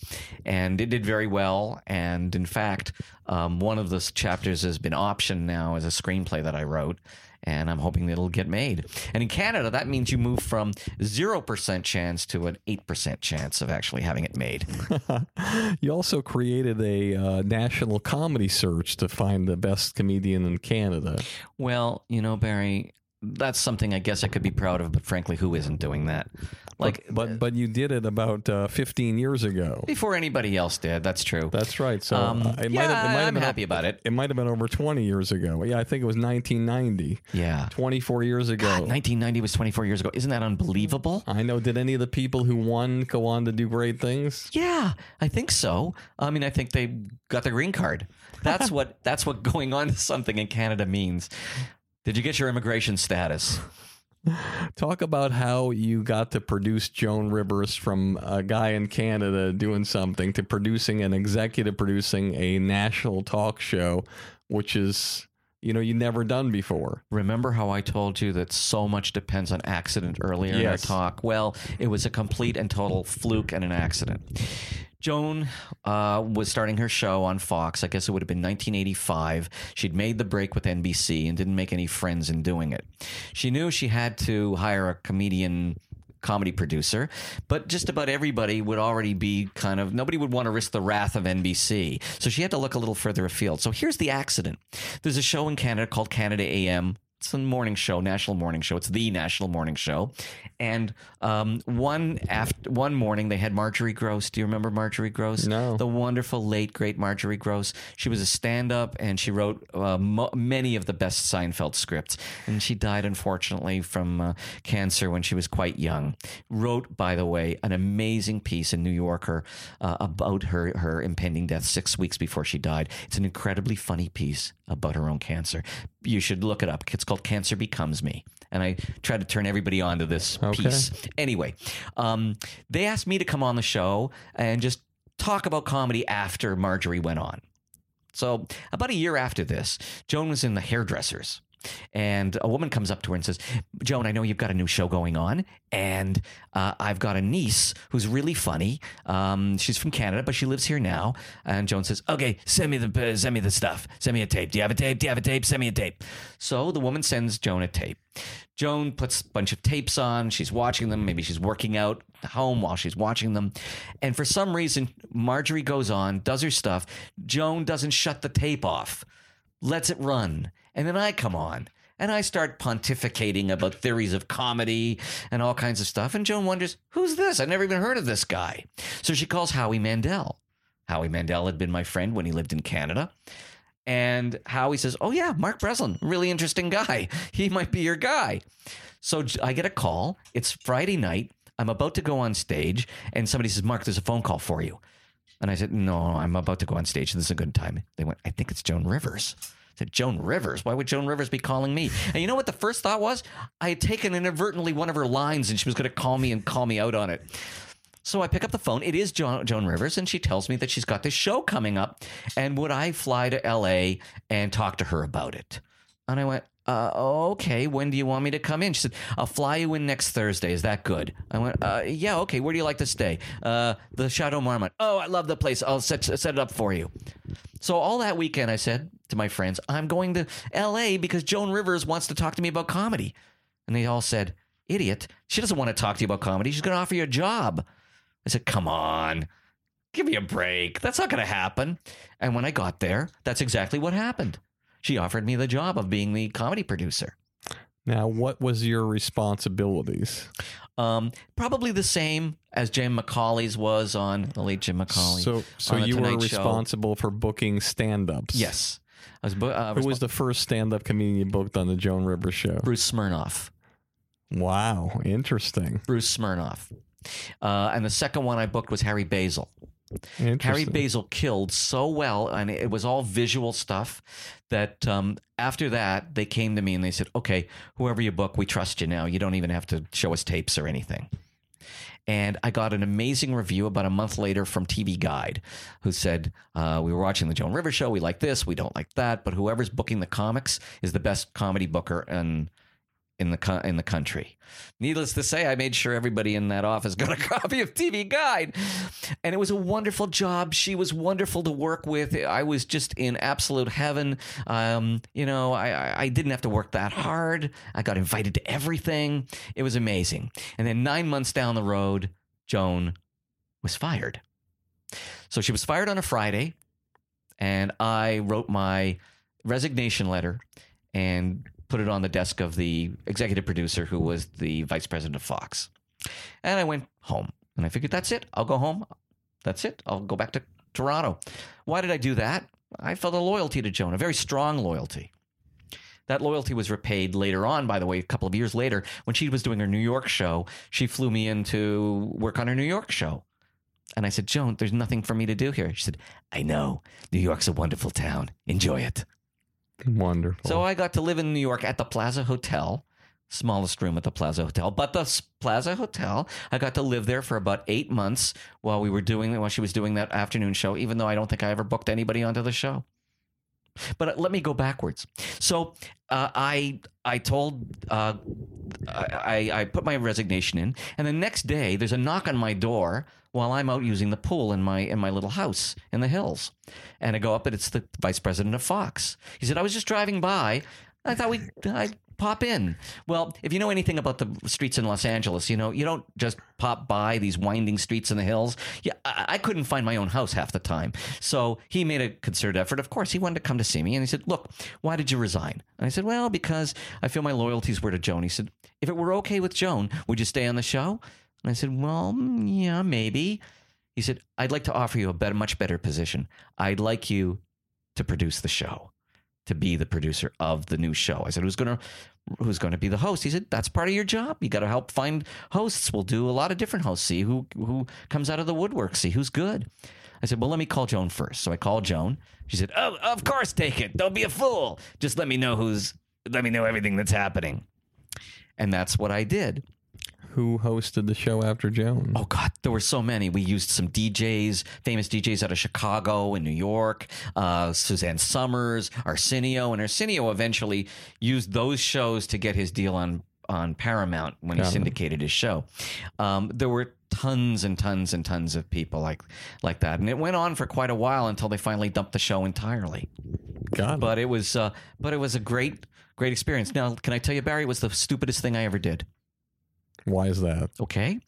and it did very well. And in fact, um, one of those chapters has been optioned now as a screenplay that I wrote. And I'm hoping that it'll get made. And in Canada, that means you move from 0% chance to an 8% chance of actually having it made. *laughs* You also created a uh, national comedy search to find the best comedian in Canada. Well, you know, Barry, that's something I guess I could be proud of, but frankly, who isn't doing that? Like, But but you did it about uh, 15 years ago. before anybody else did. That's true. That's right. So Um, uh, it yeah, might have, it might I'm been happy about it. It might have been over 20 years ago. Yeah, I think it was 1990. yeah. 24 years ago. God, 1990 was 24 years ago. Isn't that unbelievable? I know. Did any of the people who won go on to do great things? Yeah, I think so. I mean, I think they got their green card. That's *laughs* what that's what going on to something in Canada means. Did you get your immigration status? *laughs* Talk about how you got to produce Joan Rivers from a guy in Canada doing something to producing and executive producing a national talk show, which is, you know, you never done before. Remember how I told you that so much depends on accident earlier in our talk? Well, it was a complete and total fluke and an accident. Joan uh, was starting her show on Fox. I guess it would have been 1985. She'd made the break with NBC and didn't make any friends in doing it. She knew she had to hire a comedian comedy producer, but just about everybody would already be kind of nobody would want to risk the wrath of NBC. So she had to look a little further afield. So here's the accident. There's a show in Canada called Canada AM it's a morning show, national morning show. It's the national morning show. And um, one after one morning, they had Marjorie Gross. Do you remember Marjorie Gross? No. The wonderful late great Marjorie Gross. She was a stand-up, and she wrote uh, mo- many of the best Seinfeld scripts. And she died unfortunately from uh, cancer when she was quite young. Wrote, by the way, an amazing piece in New Yorker uh, about her her impending death six weeks before she died. It's an incredibly funny piece about her own cancer. You should look it up. It's called "Cancer Becomes Me." And I try to turn everybody on to this Okay. piece. Anyway, um, they asked me to come on the show and just talk about comedy after Marjorie went on. So, about a year after this, Joan was in the hairdressers. And a woman comes up to her and says, Joan, I know you've got a new show going on, and uh, I've got a niece who's really funny. Um, she's from Canada, but she lives here now. And Joan says, Okay, send me the uh, send me the stuff. Send me a tape. Do you have a tape? Do you have a tape? Send me a tape. So the woman sends Joan a tape. Joan puts a bunch of tapes on. She's watching them. Maybe she's working out at home while she's watching them. And for some reason, Marjorie goes on, does her stuff. Joan doesn't shut the tape off, lets it run. And then I come on and I start pontificating about theories of comedy and all kinds of stuff. And Joan wonders, who's this? I've never even heard of this guy. So she calls Howie Mandel. Howie Mandel had been my friend when he lived in Canada. And Howie says, Oh, yeah, Mark Breslin, really interesting guy. *laughs* He might be your guy. So I get a call. It's Friday night. I'm about to go on stage, and somebody says, Mark, there's a phone call for you. And I said, No, I'm about to go on stage. This is a good time. They went, I think it's Joan Rivers. Joan Rivers? Why would Joan Rivers be calling me? And you know what the first thought was? I had taken inadvertently one of her lines and she was going to call me and call me out on it. So I pick up the phone. It is Joan, Joan Rivers, and she tells me that she's got this show coming up, and would I fly to L.A. and talk to her about it? And I went, uh, okay. When do you want me to come in? She said, I'll fly you in next Thursday. Is that good? I went, uh, yeah, okay. Where do you like to stay? Uh, the Chateau Marmont. Oh, I love the place. I'll set, set it up for you. So all that weekend, I said to my friends, I'm going to L.A. because Joan Rivers wants to talk to me about comedy. And they all said, idiot. She doesn't want to talk to you about comedy. She's going to offer you a job. I said, come on, give me a break. That's not going to happen. And when I got there, that's exactly what happened. She offered me the job of being the comedy producer. Now, what was your responsibilities? Um, probably the same as Jim McCawley's was on the late Jim McCawley. So, so you were Tonight Show. responsible for booking stand-ups. Yes. I was, bu- uh, Who was the first stand-up comedian you booked on the Joan Rivers show? Bruce Smirnoff. Wow, interesting. Bruce Smirnoff. Uh, and the second one I booked was Harry Basil. Harry Basil killed so well, and it was all visual stuff that um, after that they came to me and they said, "Okay, whoever you book, we trust you now. You don't even have to show us tapes or anything." And I got an amazing review about a month later from TV Guide, who said, uh, "We were watching the Joan Rivers show. We like this, we don't like that, but whoever's booking the comics is the best comedy booker in in the co- in the country." Needless to say, I made sure everybody in that office *laughs* got a copy of TV Guide, and it was a wonderful job. She was wonderful to work with. I was just in absolute heaven. Um, you know, I, I- I didn't have to work that hard. I got invited to everything. It was amazing. And then nine months down the road, Joan was fired. So she was fired on a Friday, and I wrote my resignation letter and put it on the desk of the executive producer who was the vice president of Fox. And I went home and I figured that's it. I'll go home. That's it. I'll go back to Toronto. Why did I do that? I felt a loyalty to Joan, a very strong loyalty. That loyalty was repaid later on, by the way, a couple of years later, when she was doing her New York show. She flew me in to work on her New York show. And I said, Joan, there's nothing for me to do here. She said, I know. New York's a wonderful town. Enjoy it. Wonderful. So I got to live in New York at the Plaza Hotel, smallest room at the Plaza Hotel, but the Plaza Hotel. I got to live there for about eight months while we were doing while she was doing that afternoon show. Even though I don't think I ever booked anybody onto the show. But uh, let me go backwards. So uh, I I told uh, I, I put my resignation in, and the next day there's a knock on my door while I'm out using the pool in my in my little house in the hills, and I go up and it's the vice president of Fox. He said I was just driving by. I thought we I pop in. Well, if you know anything about the streets in Los Angeles, you know, you don't just pop by these winding streets in the hills. Yeah, I, I couldn't find my own house half the time. So he made a concerted effort. Of course, he wanted to come to see me. And he said, Look, why did you resign? And I said, Well, because I feel my loyalties were to Joan. He said, If it were okay with Joan, would you stay on the show? And I said, Well, mm, yeah, maybe. He said, I'd like to offer you a better, much better position. I'd like you to produce the show, to be the producer of the new show. I said, Who's gonna who's gonna be the host? He said, That's part of your job. You gotta help find hosts. We'll do a lot of different hosts, see who who comes out of the woodwork, see who's good. I said, Well, let me call Joan first. So I called Joan. She said, Oh, of course, take it. Don't be a fool. Just let me know who's let me know everything that's happening. And that's what I did. Who hosted the show after Joan? Oh God, there were so many. We used some DJs, famous DJs out of Chicago and New York. Uh, Suzanne Somers, Arsenio, and Arsenio eventually used those shows to get his deal on on Paramount when he Got it. syndicated his show. Um, there were tons and tons and tons of people like like that, and it went on for quite a while until they finally dumped the show entirely. God. But it was uh, but it was a great great experience. Now, can I tell you, Barry, it was the stupidest thing I ever did. Why is that? Okay.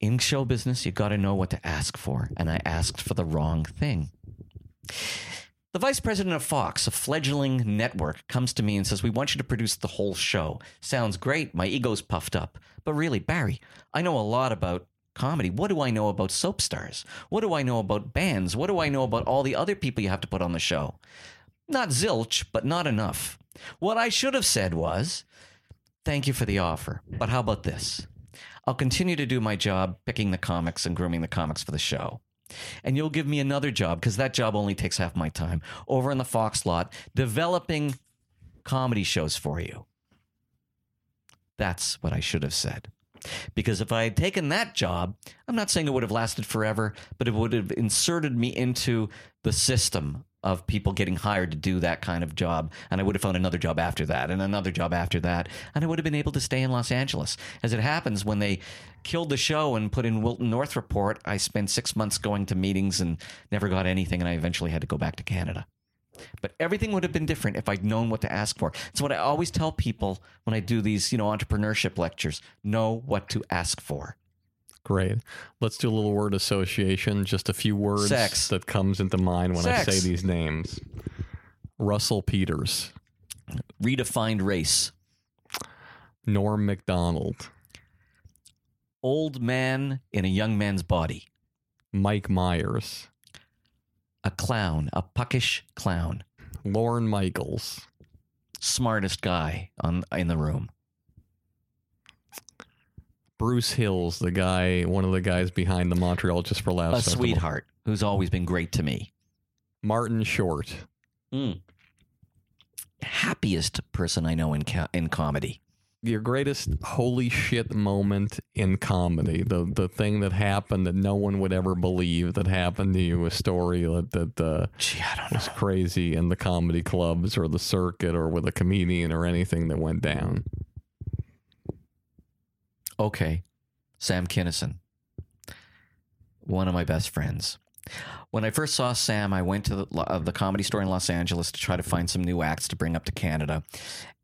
In show business, you got to know what to ask for. And I asked for the wrong thing. The vice president of Fox, a fledgling network, comes to me and says, We want you to produce the whole show. Sounds great. My ego's puffed up. But really, Barry, I know a lot about comedy. What do I know about soap stars? What do I know about bands? What do I know about all the other people you have to put on the show? Not zilch, but not enough. What I should have said was, Thank you for the offer. But how about this? I'll continue to do my job picking the comics and grooming the comics for the show. And you'll give me another job because that job only takes half my time over in the Fox lot developing comedy shows for you. That's what I should have said. Because if I had taken that job, I'm not saying it would have lasted forever, but it would have inserted me into the system of people getting hired to do that kind of job. And I would have found another job after that and another job after that. And I would have been able to stay in Los Angeles. As it happens, when they killed the show and put in Wilton North Report, I spent six months going to meetings and never got anything. And I eventually had to go back to Canada. But everything would have been different if I'd known what to ask for. It's what I always tell people when I do these, you know, entrepreneurship lectures. Know what to ask for. Great. Let's do a little word association. Just a few words Sex. that comes into mind when I say these names. Russell Peters, Redefined race. Norm Macdonald, Old man in a young man's body. Mike Myers, A clown, a puckish clown. Lorne Michaels, Smartest guy on in the room. Bruce Hills, the guy, one of the guys behind the Montreal Just for Laughs. A Festival. sweetheart who's always been great to me. Martin Short, Happiest person I know in co- in comedy. your greatest holy shit moment in comedy, the the thing that happened that no one would ever believe that happened to you, a story that that uh, Gee, I don't was crazy in the comedy clubs or the circuit or with a comedian or anything that went down. Okay. Sam Kinison. One of my best friends. When I first saw Sam, I went to the, uh, the comedy store in Los Angeles to try to find some new acts to bring up to Canada.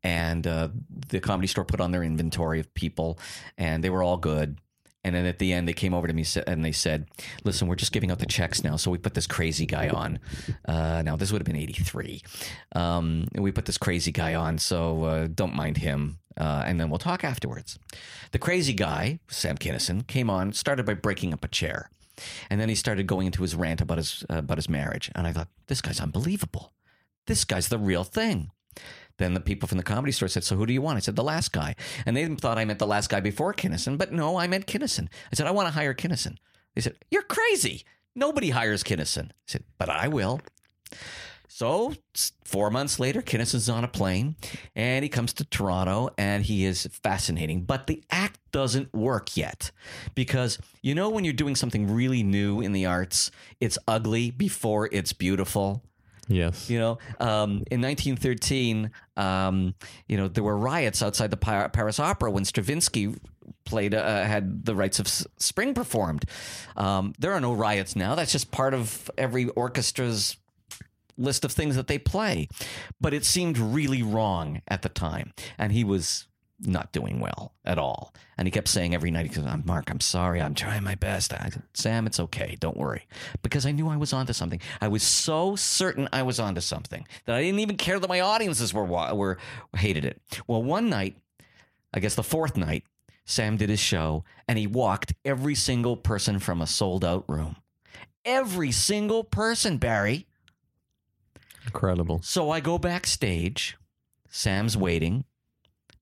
And uh, the comedy store put on their inventory of people, and they were all good. And then at the end, they came over to me and they said, Listen, we're just giving out the checks now. So we put this crazy guy on. Uh, now, this would have been 83. Um, we put this crazy guy on, so uh, don't mind him. Uh, and then we'll talk afterwards. The crazy guy, Sam Kinison, came on, started by breaking up a chair. And then he started going into his rant about his, about his marriage. And I thought, this guy's unbelievable. This guy's the real thing. Then the people from the comedy store said, So who do you want? I said, The last guy. And they thought I meant the last guy before Kinison, but no, I meant Kinison. I said, I want to hire Kinison. They said, You're crazy. Nobody hires Kinison. I said, But I will. So four months later, Kinison's on a plane and he comes to Toronto and he is fascinating. But the act doesn't work yet because you know when you're doing something really new in the arts, it's ugly before it's beautiful. Yes. You know, um, in 1913, um, you know, there were riots outside the Paris Opera when Stravinsky played, uh, had the Rites of Spring performed. Um, there are no riots now. That's just part of every orchestra's list of things that they play. But it seemed really wrong at the time. And he was not doing well at all. And he kept saying every night, he goes, I'm Mark, I'm sorry, I'm trying my best. I said, Sam, it's okay, don't worry. Because I knew I was onto something. I was so certain I was onto something that I didn't even care that my audiences were were hated it. Well, one night, I guess the fourth night, Sam did his show and he walked every single person from a sold out room. Every single person, Barry. Incredible. So I go backstage. Sam's waiting,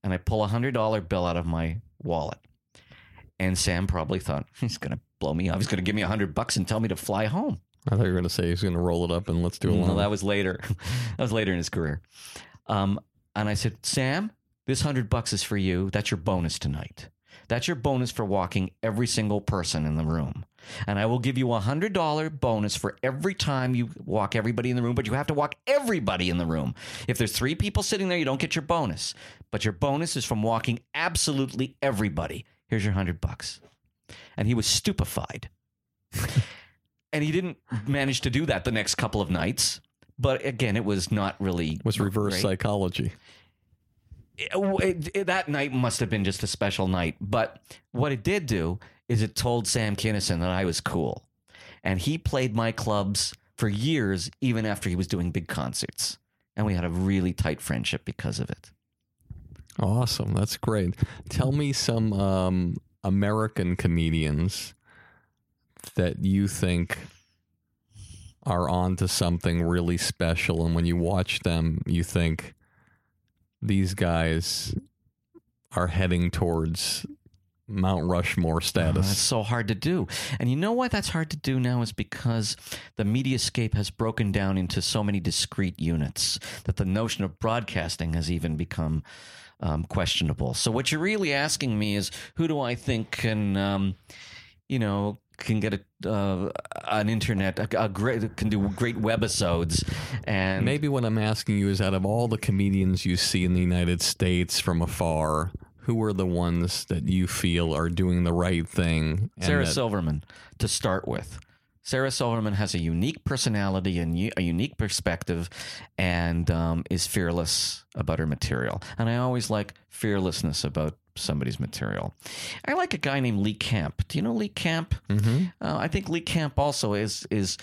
and I pull a hundred dollar bill out of my wallet. And Sam probably thought he's going to blow me off. He's going to give me a hundred bucks and tell me to fly home. I thought you were going to say he's going to roll it up and let's do a No, that was later. *laughs* that was later in his career. Um, and I said, Sam, this hundred bucks is for you. That's your bonus tonight. That's your bonus for walking every single person in the room. And I will give you a hundred dollar bonus for every time you walk everybody in the room, but you have to walk everybody in the room. If there's three people sitting there, you don't get your bonus. But your bonus is from walking absolutely everybody. Here's your hundred bucks. And he was stupefied. *laughs* and he didn't manage to do that the next couple of nights. But again, it was not really it was reverse great. psychology. It- it- that night must have been just a special night. But what it did do is it told Sam Kinison that I was cool. And he played my clubs for years, even after he was doing big concerts. And we had a really tight friendship because of it. Awesome. That's great. Tell me some um, American comedians that you think are onto something really special. And when you watch them, you think these guys are heading towards Mount Rushmore Oh, status. that's so hard to do. And you know why that's hard to do now is because the mediascape has broken down into so many discrete units that the notion of broadcasting has even become um, questionable. So what you're really asking me is who do I think can, um, you know, can get a, uh, an internet, a, a great, can do great webisodes, and Maybe what I'm asking you is out of all the comedians you see in the United States from afar, who are the ones that you feel are doing the right thing? Sarah that- Silverman to start with. Sarah Silverman has a unique personality and u- a unique perspective, and um, is fearless about her material. And I always like fearlessness about somebody's material. I like a guy named Lee Camp. Do you know Lee Camp? Mm-hmm. Uh, I think Lee Camp also is is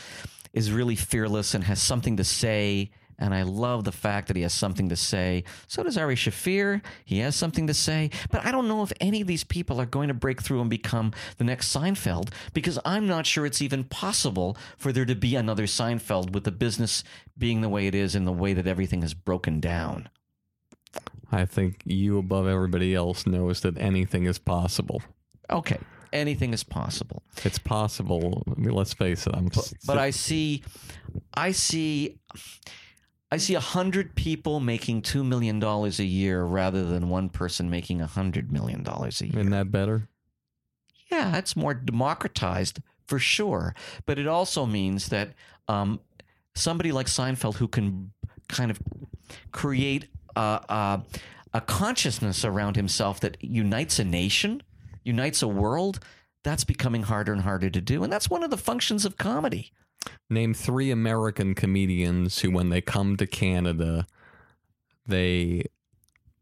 is really fearless and has something to say. And I love the fact that he has something to say. So does Ari Shaffir. He has something to say. But I don't know if any of these people are going to break through and become the next Seinfeld because I'm not sure it's even possible for there to be another Seinfeld with the business being the way it is and the way that everything is broken down. I think you, above everybody else, knows that anything is possible. Okay. Anything is possible. It's possible. I mean, let's face it. I'm. but I see, I see, I see a hundred people making two million dollars a year rather than one person making a hundred million dollars a year. Isn't that better? Yeah, it's more democratized for sure, but it also means that um, somebody like Seinfeld who can kind of create a, a, a consciousness around himself that unites a nation, unites a world. That's becoming harder and harder to do, and that's one of the functions of comedy. Name three American comedians who, when they come to Canada, they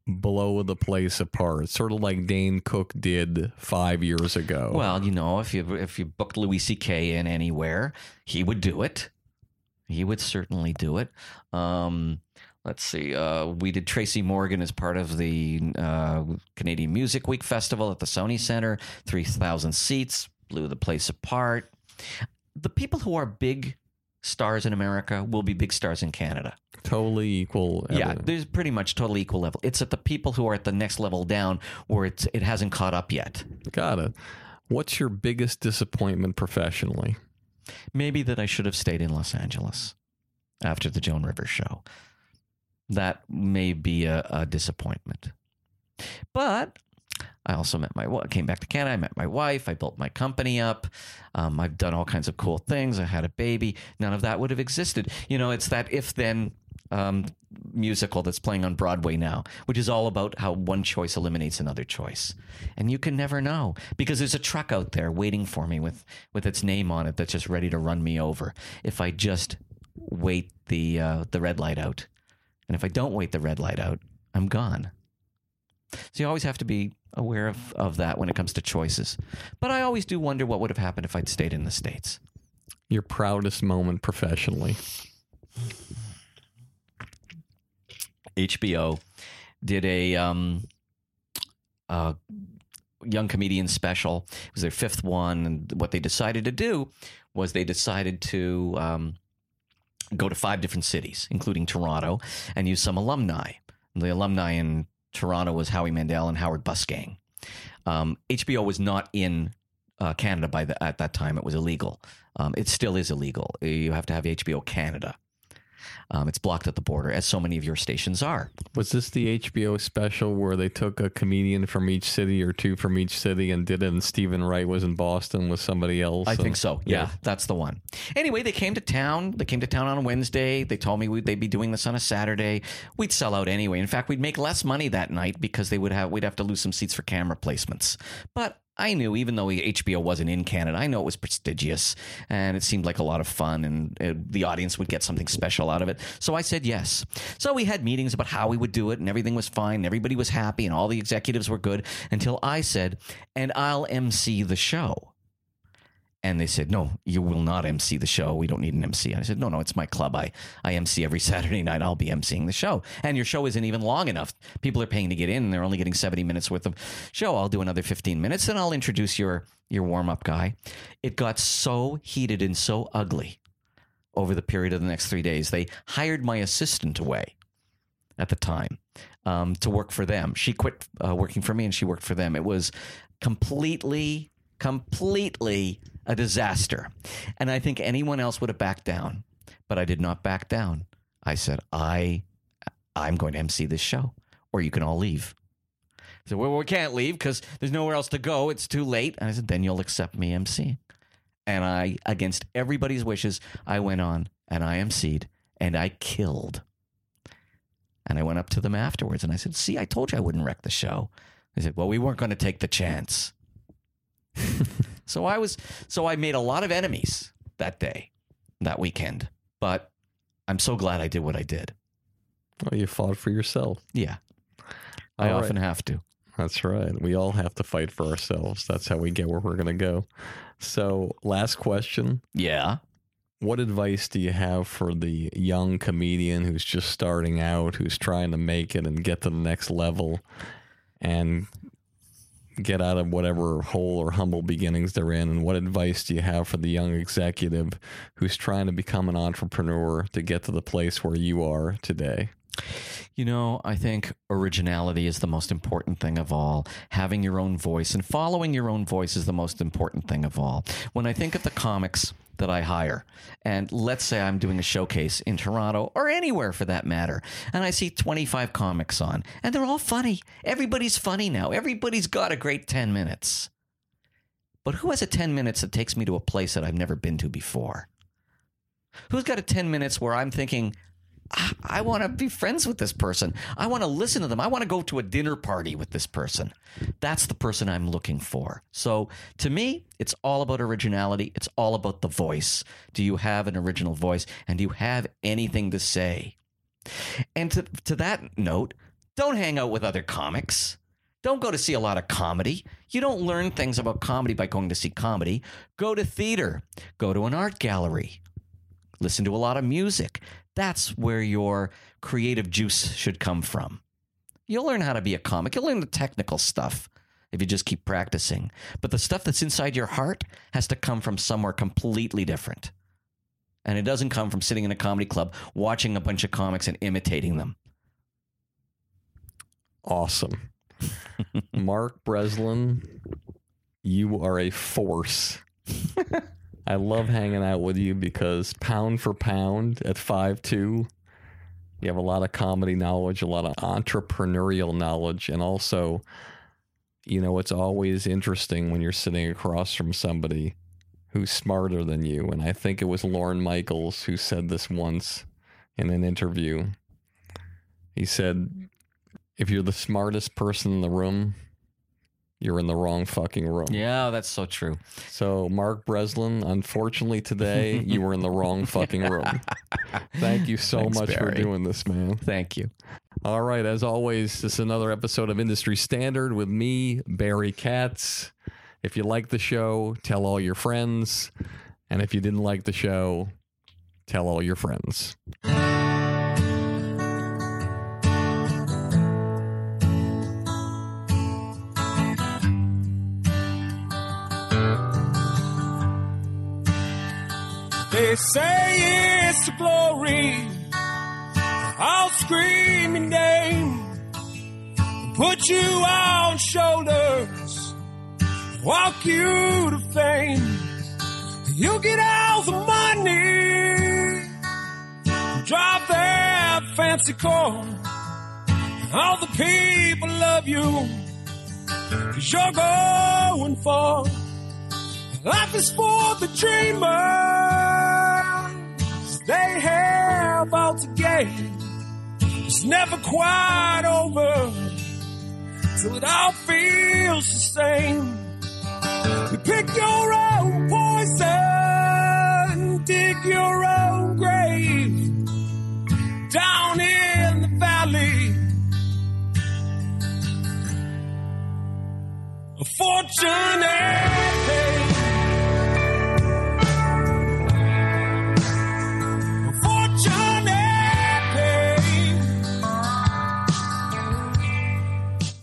blow the place apart. Sort of like Dane Cook did five years ago. Well, you know, if you if you booked Louis C.K. in anywhere, he would do it. He would certainly do it. Um, let's see. Uh, we did Tracy Morgan as part of the uh, Canadian Music Week Festival at the Sony Center. Three thousand seats, blew the place apart. The people who are big stars in America will be big stars in Canada. totally equal. Yeah, there's pretty much totally equal level. It's at the people who are at the next level down where it's it hasn't caught up yet. got it. What's your biggest disappointment professionally? Maybe that I should have stayed in Los Angeles after the Joan Rivers show. That may be a, a disappointment. But I also met my came back to Canada. I met my wife. I built my company up. Um, I've done all kinds of cool things. I had a baby. None of that would have existed. You know, it's that if then um, musical that's playing on Broadway now, which is all about how one choice eliminates another choice, and you can never know because there's a truck out there waiting for me with with its name on it that's just ready to run me over if I just wait the uh, the red light out, and if I don't wait the red light out, I'm gone. So you always have to be aware of, of that when it comes to choices. But I always do wonder what would have happened if I'd stayed in the states. Your proudest moment professionally. HBO did a um, uh, young comedian special. It was their fifth one, and what they decided to do was they decided to um, go to five different cities, including Toronto, and use some alumni. The alumni in Toronto was Howie Mandel and Howard Busgang. Um, HBO was not in uh, Canada by the, at that time; it was illegal. Um, it still is illegal. You have to have HBO Canada. Um, it's blocked at the border, as so many of your stations are. Was this the HBO special where they took a comedian from each city or two from each city and did it? And Steven Wright was in Boston with somebody else. I and- think so. Yeah, that's the one. Anyway, they came to town. They came to town on Wednesday. They told me we'd, they'd be doing this on a Saturday. We'd sell out anyway. In fact, we'd make less money that night because they would have we'd have to lose some seats for camera placements. But I knew, even though HBO wasn't in Canada, I know it was prestigious and it seemed like a lot of fun, and uh, the audience would get something special out of it. So I said yes. So we had meetings about how we would do it, and everything was fine. And everybody was happy, and all the executives were good until I said, "And I'll MC the show." And they said, no, you will not MC the show. We don't need an MC. And I said, no, no, it's my club. I, I MC every *laughs* Saturday night. I'll be MCing the show. And your show isn't even long enough. People are paying to get in and they're only getting 70 minutes worth of show. I'll do another 15 minutes and I'll introduce your, your warm up guy. It got so heated and so ugly over the period of the next three days. They hired my assistant away at the time um, to work for them. She quit uh, working for me and she worked for them. It was completely, completely a disaster. And I think anyone else would have backed down, but I did not back down. I said, I, I'm going to MC this show, or you can all leave. So well, we can't leave because there's nowhere else to go. It's too late. And I said, then you'll accept me MC. And I, against everybody's wishes, I went on and I MC'd and I killed. And I went up to them afterwards and I said, See, I told you I wouldn't wreck the show. They said, Well, we weren't going to take the chance. *laughs* so I was, so I made a lot of enemies that day, that weekend. But I'm so glad I did what I did. Well, you fought for yourself. Yeah. I All right. often have to. That's right. We all have to fight for ourselves. That's how we get where we're going to go. So, last question. Yeah. What advice do you have for the young comedian who's just starting out, who's trying to make it and get to the next level and get out of whatever hole or humble beginnings they're in? And what advice do you have for the young executive who's trying to become an entrepreneur to get to the place where you are today? You know, I think originality is the most important thing of all. Having your own voice and following your own voice is the most important thing of all. When I think of the comics that I hire, and let's say I'm doing a showcase in Toronto or anywhere for that matter, and I see 25 comics on, and they're all funny. Everybody's funny now. Everybody's got a great 10 minutes. But who has a 10 minutes that takes me to a place that I've never been to before? Who's got a 10 minutes where I'm thinking, I, want to be friends with this person. I want to listen to them. I want to go to a dinner party with this person. That's the person I'm looking for. So to me, it's all about originality. It's all about the voice. Do you have an original voice? And do you have anything to say? And to, to that note, don't hang out with other comics. Don't go to see a lot of comedy. You don't learn things about comedy by going to see comedy. Go to theater, go to an art gallery, listen to a lot of music. That's where your creative juice should come from. You'll learn how to be a comic. You'll learn the technical stuff if you just keep practicing. But the stuff that's inside your heart has to come from somewhere completely different. And it doesn't come from sitting in a comedy club watching a bunch of comics and imitating them. Awesome. *laughs* Mark Breslin, you are a force. *laughs* I love hanging out with you because pound for pound at five two, you have a lot of comedy knowledge, a lot of entrepreneurial knowledge, and also, you know, it's always interesting when you're sitting across from somebody who's smarter than you. And I think it was Lorne Michaels who said this once in an interview. He said, if you're the smartest person in the room, you're in the wrong fucking room. Yeah, that's so true. So, Mark Breslin, unfortunately today, *laughs* you were in the wrong fucking room. Thank you so Thanks, much for doing this, man. Thank you. All right, as always, this is another episode of Industry Standard with me, Barry Katz. If you like the show, tell all your friends. And if you didn't like the show, tell all your friends. They say it's glory. I'll scream your name. Put you on shoulders. Walk you to fame. You get all the money. Drive that fancy car. All the people love you. Cause you're going far. Life is for the dreamers. They have all to gain. It's never quite over till it all feels the same. You pick your own poison, dig your own grave down in the valley. A fortunate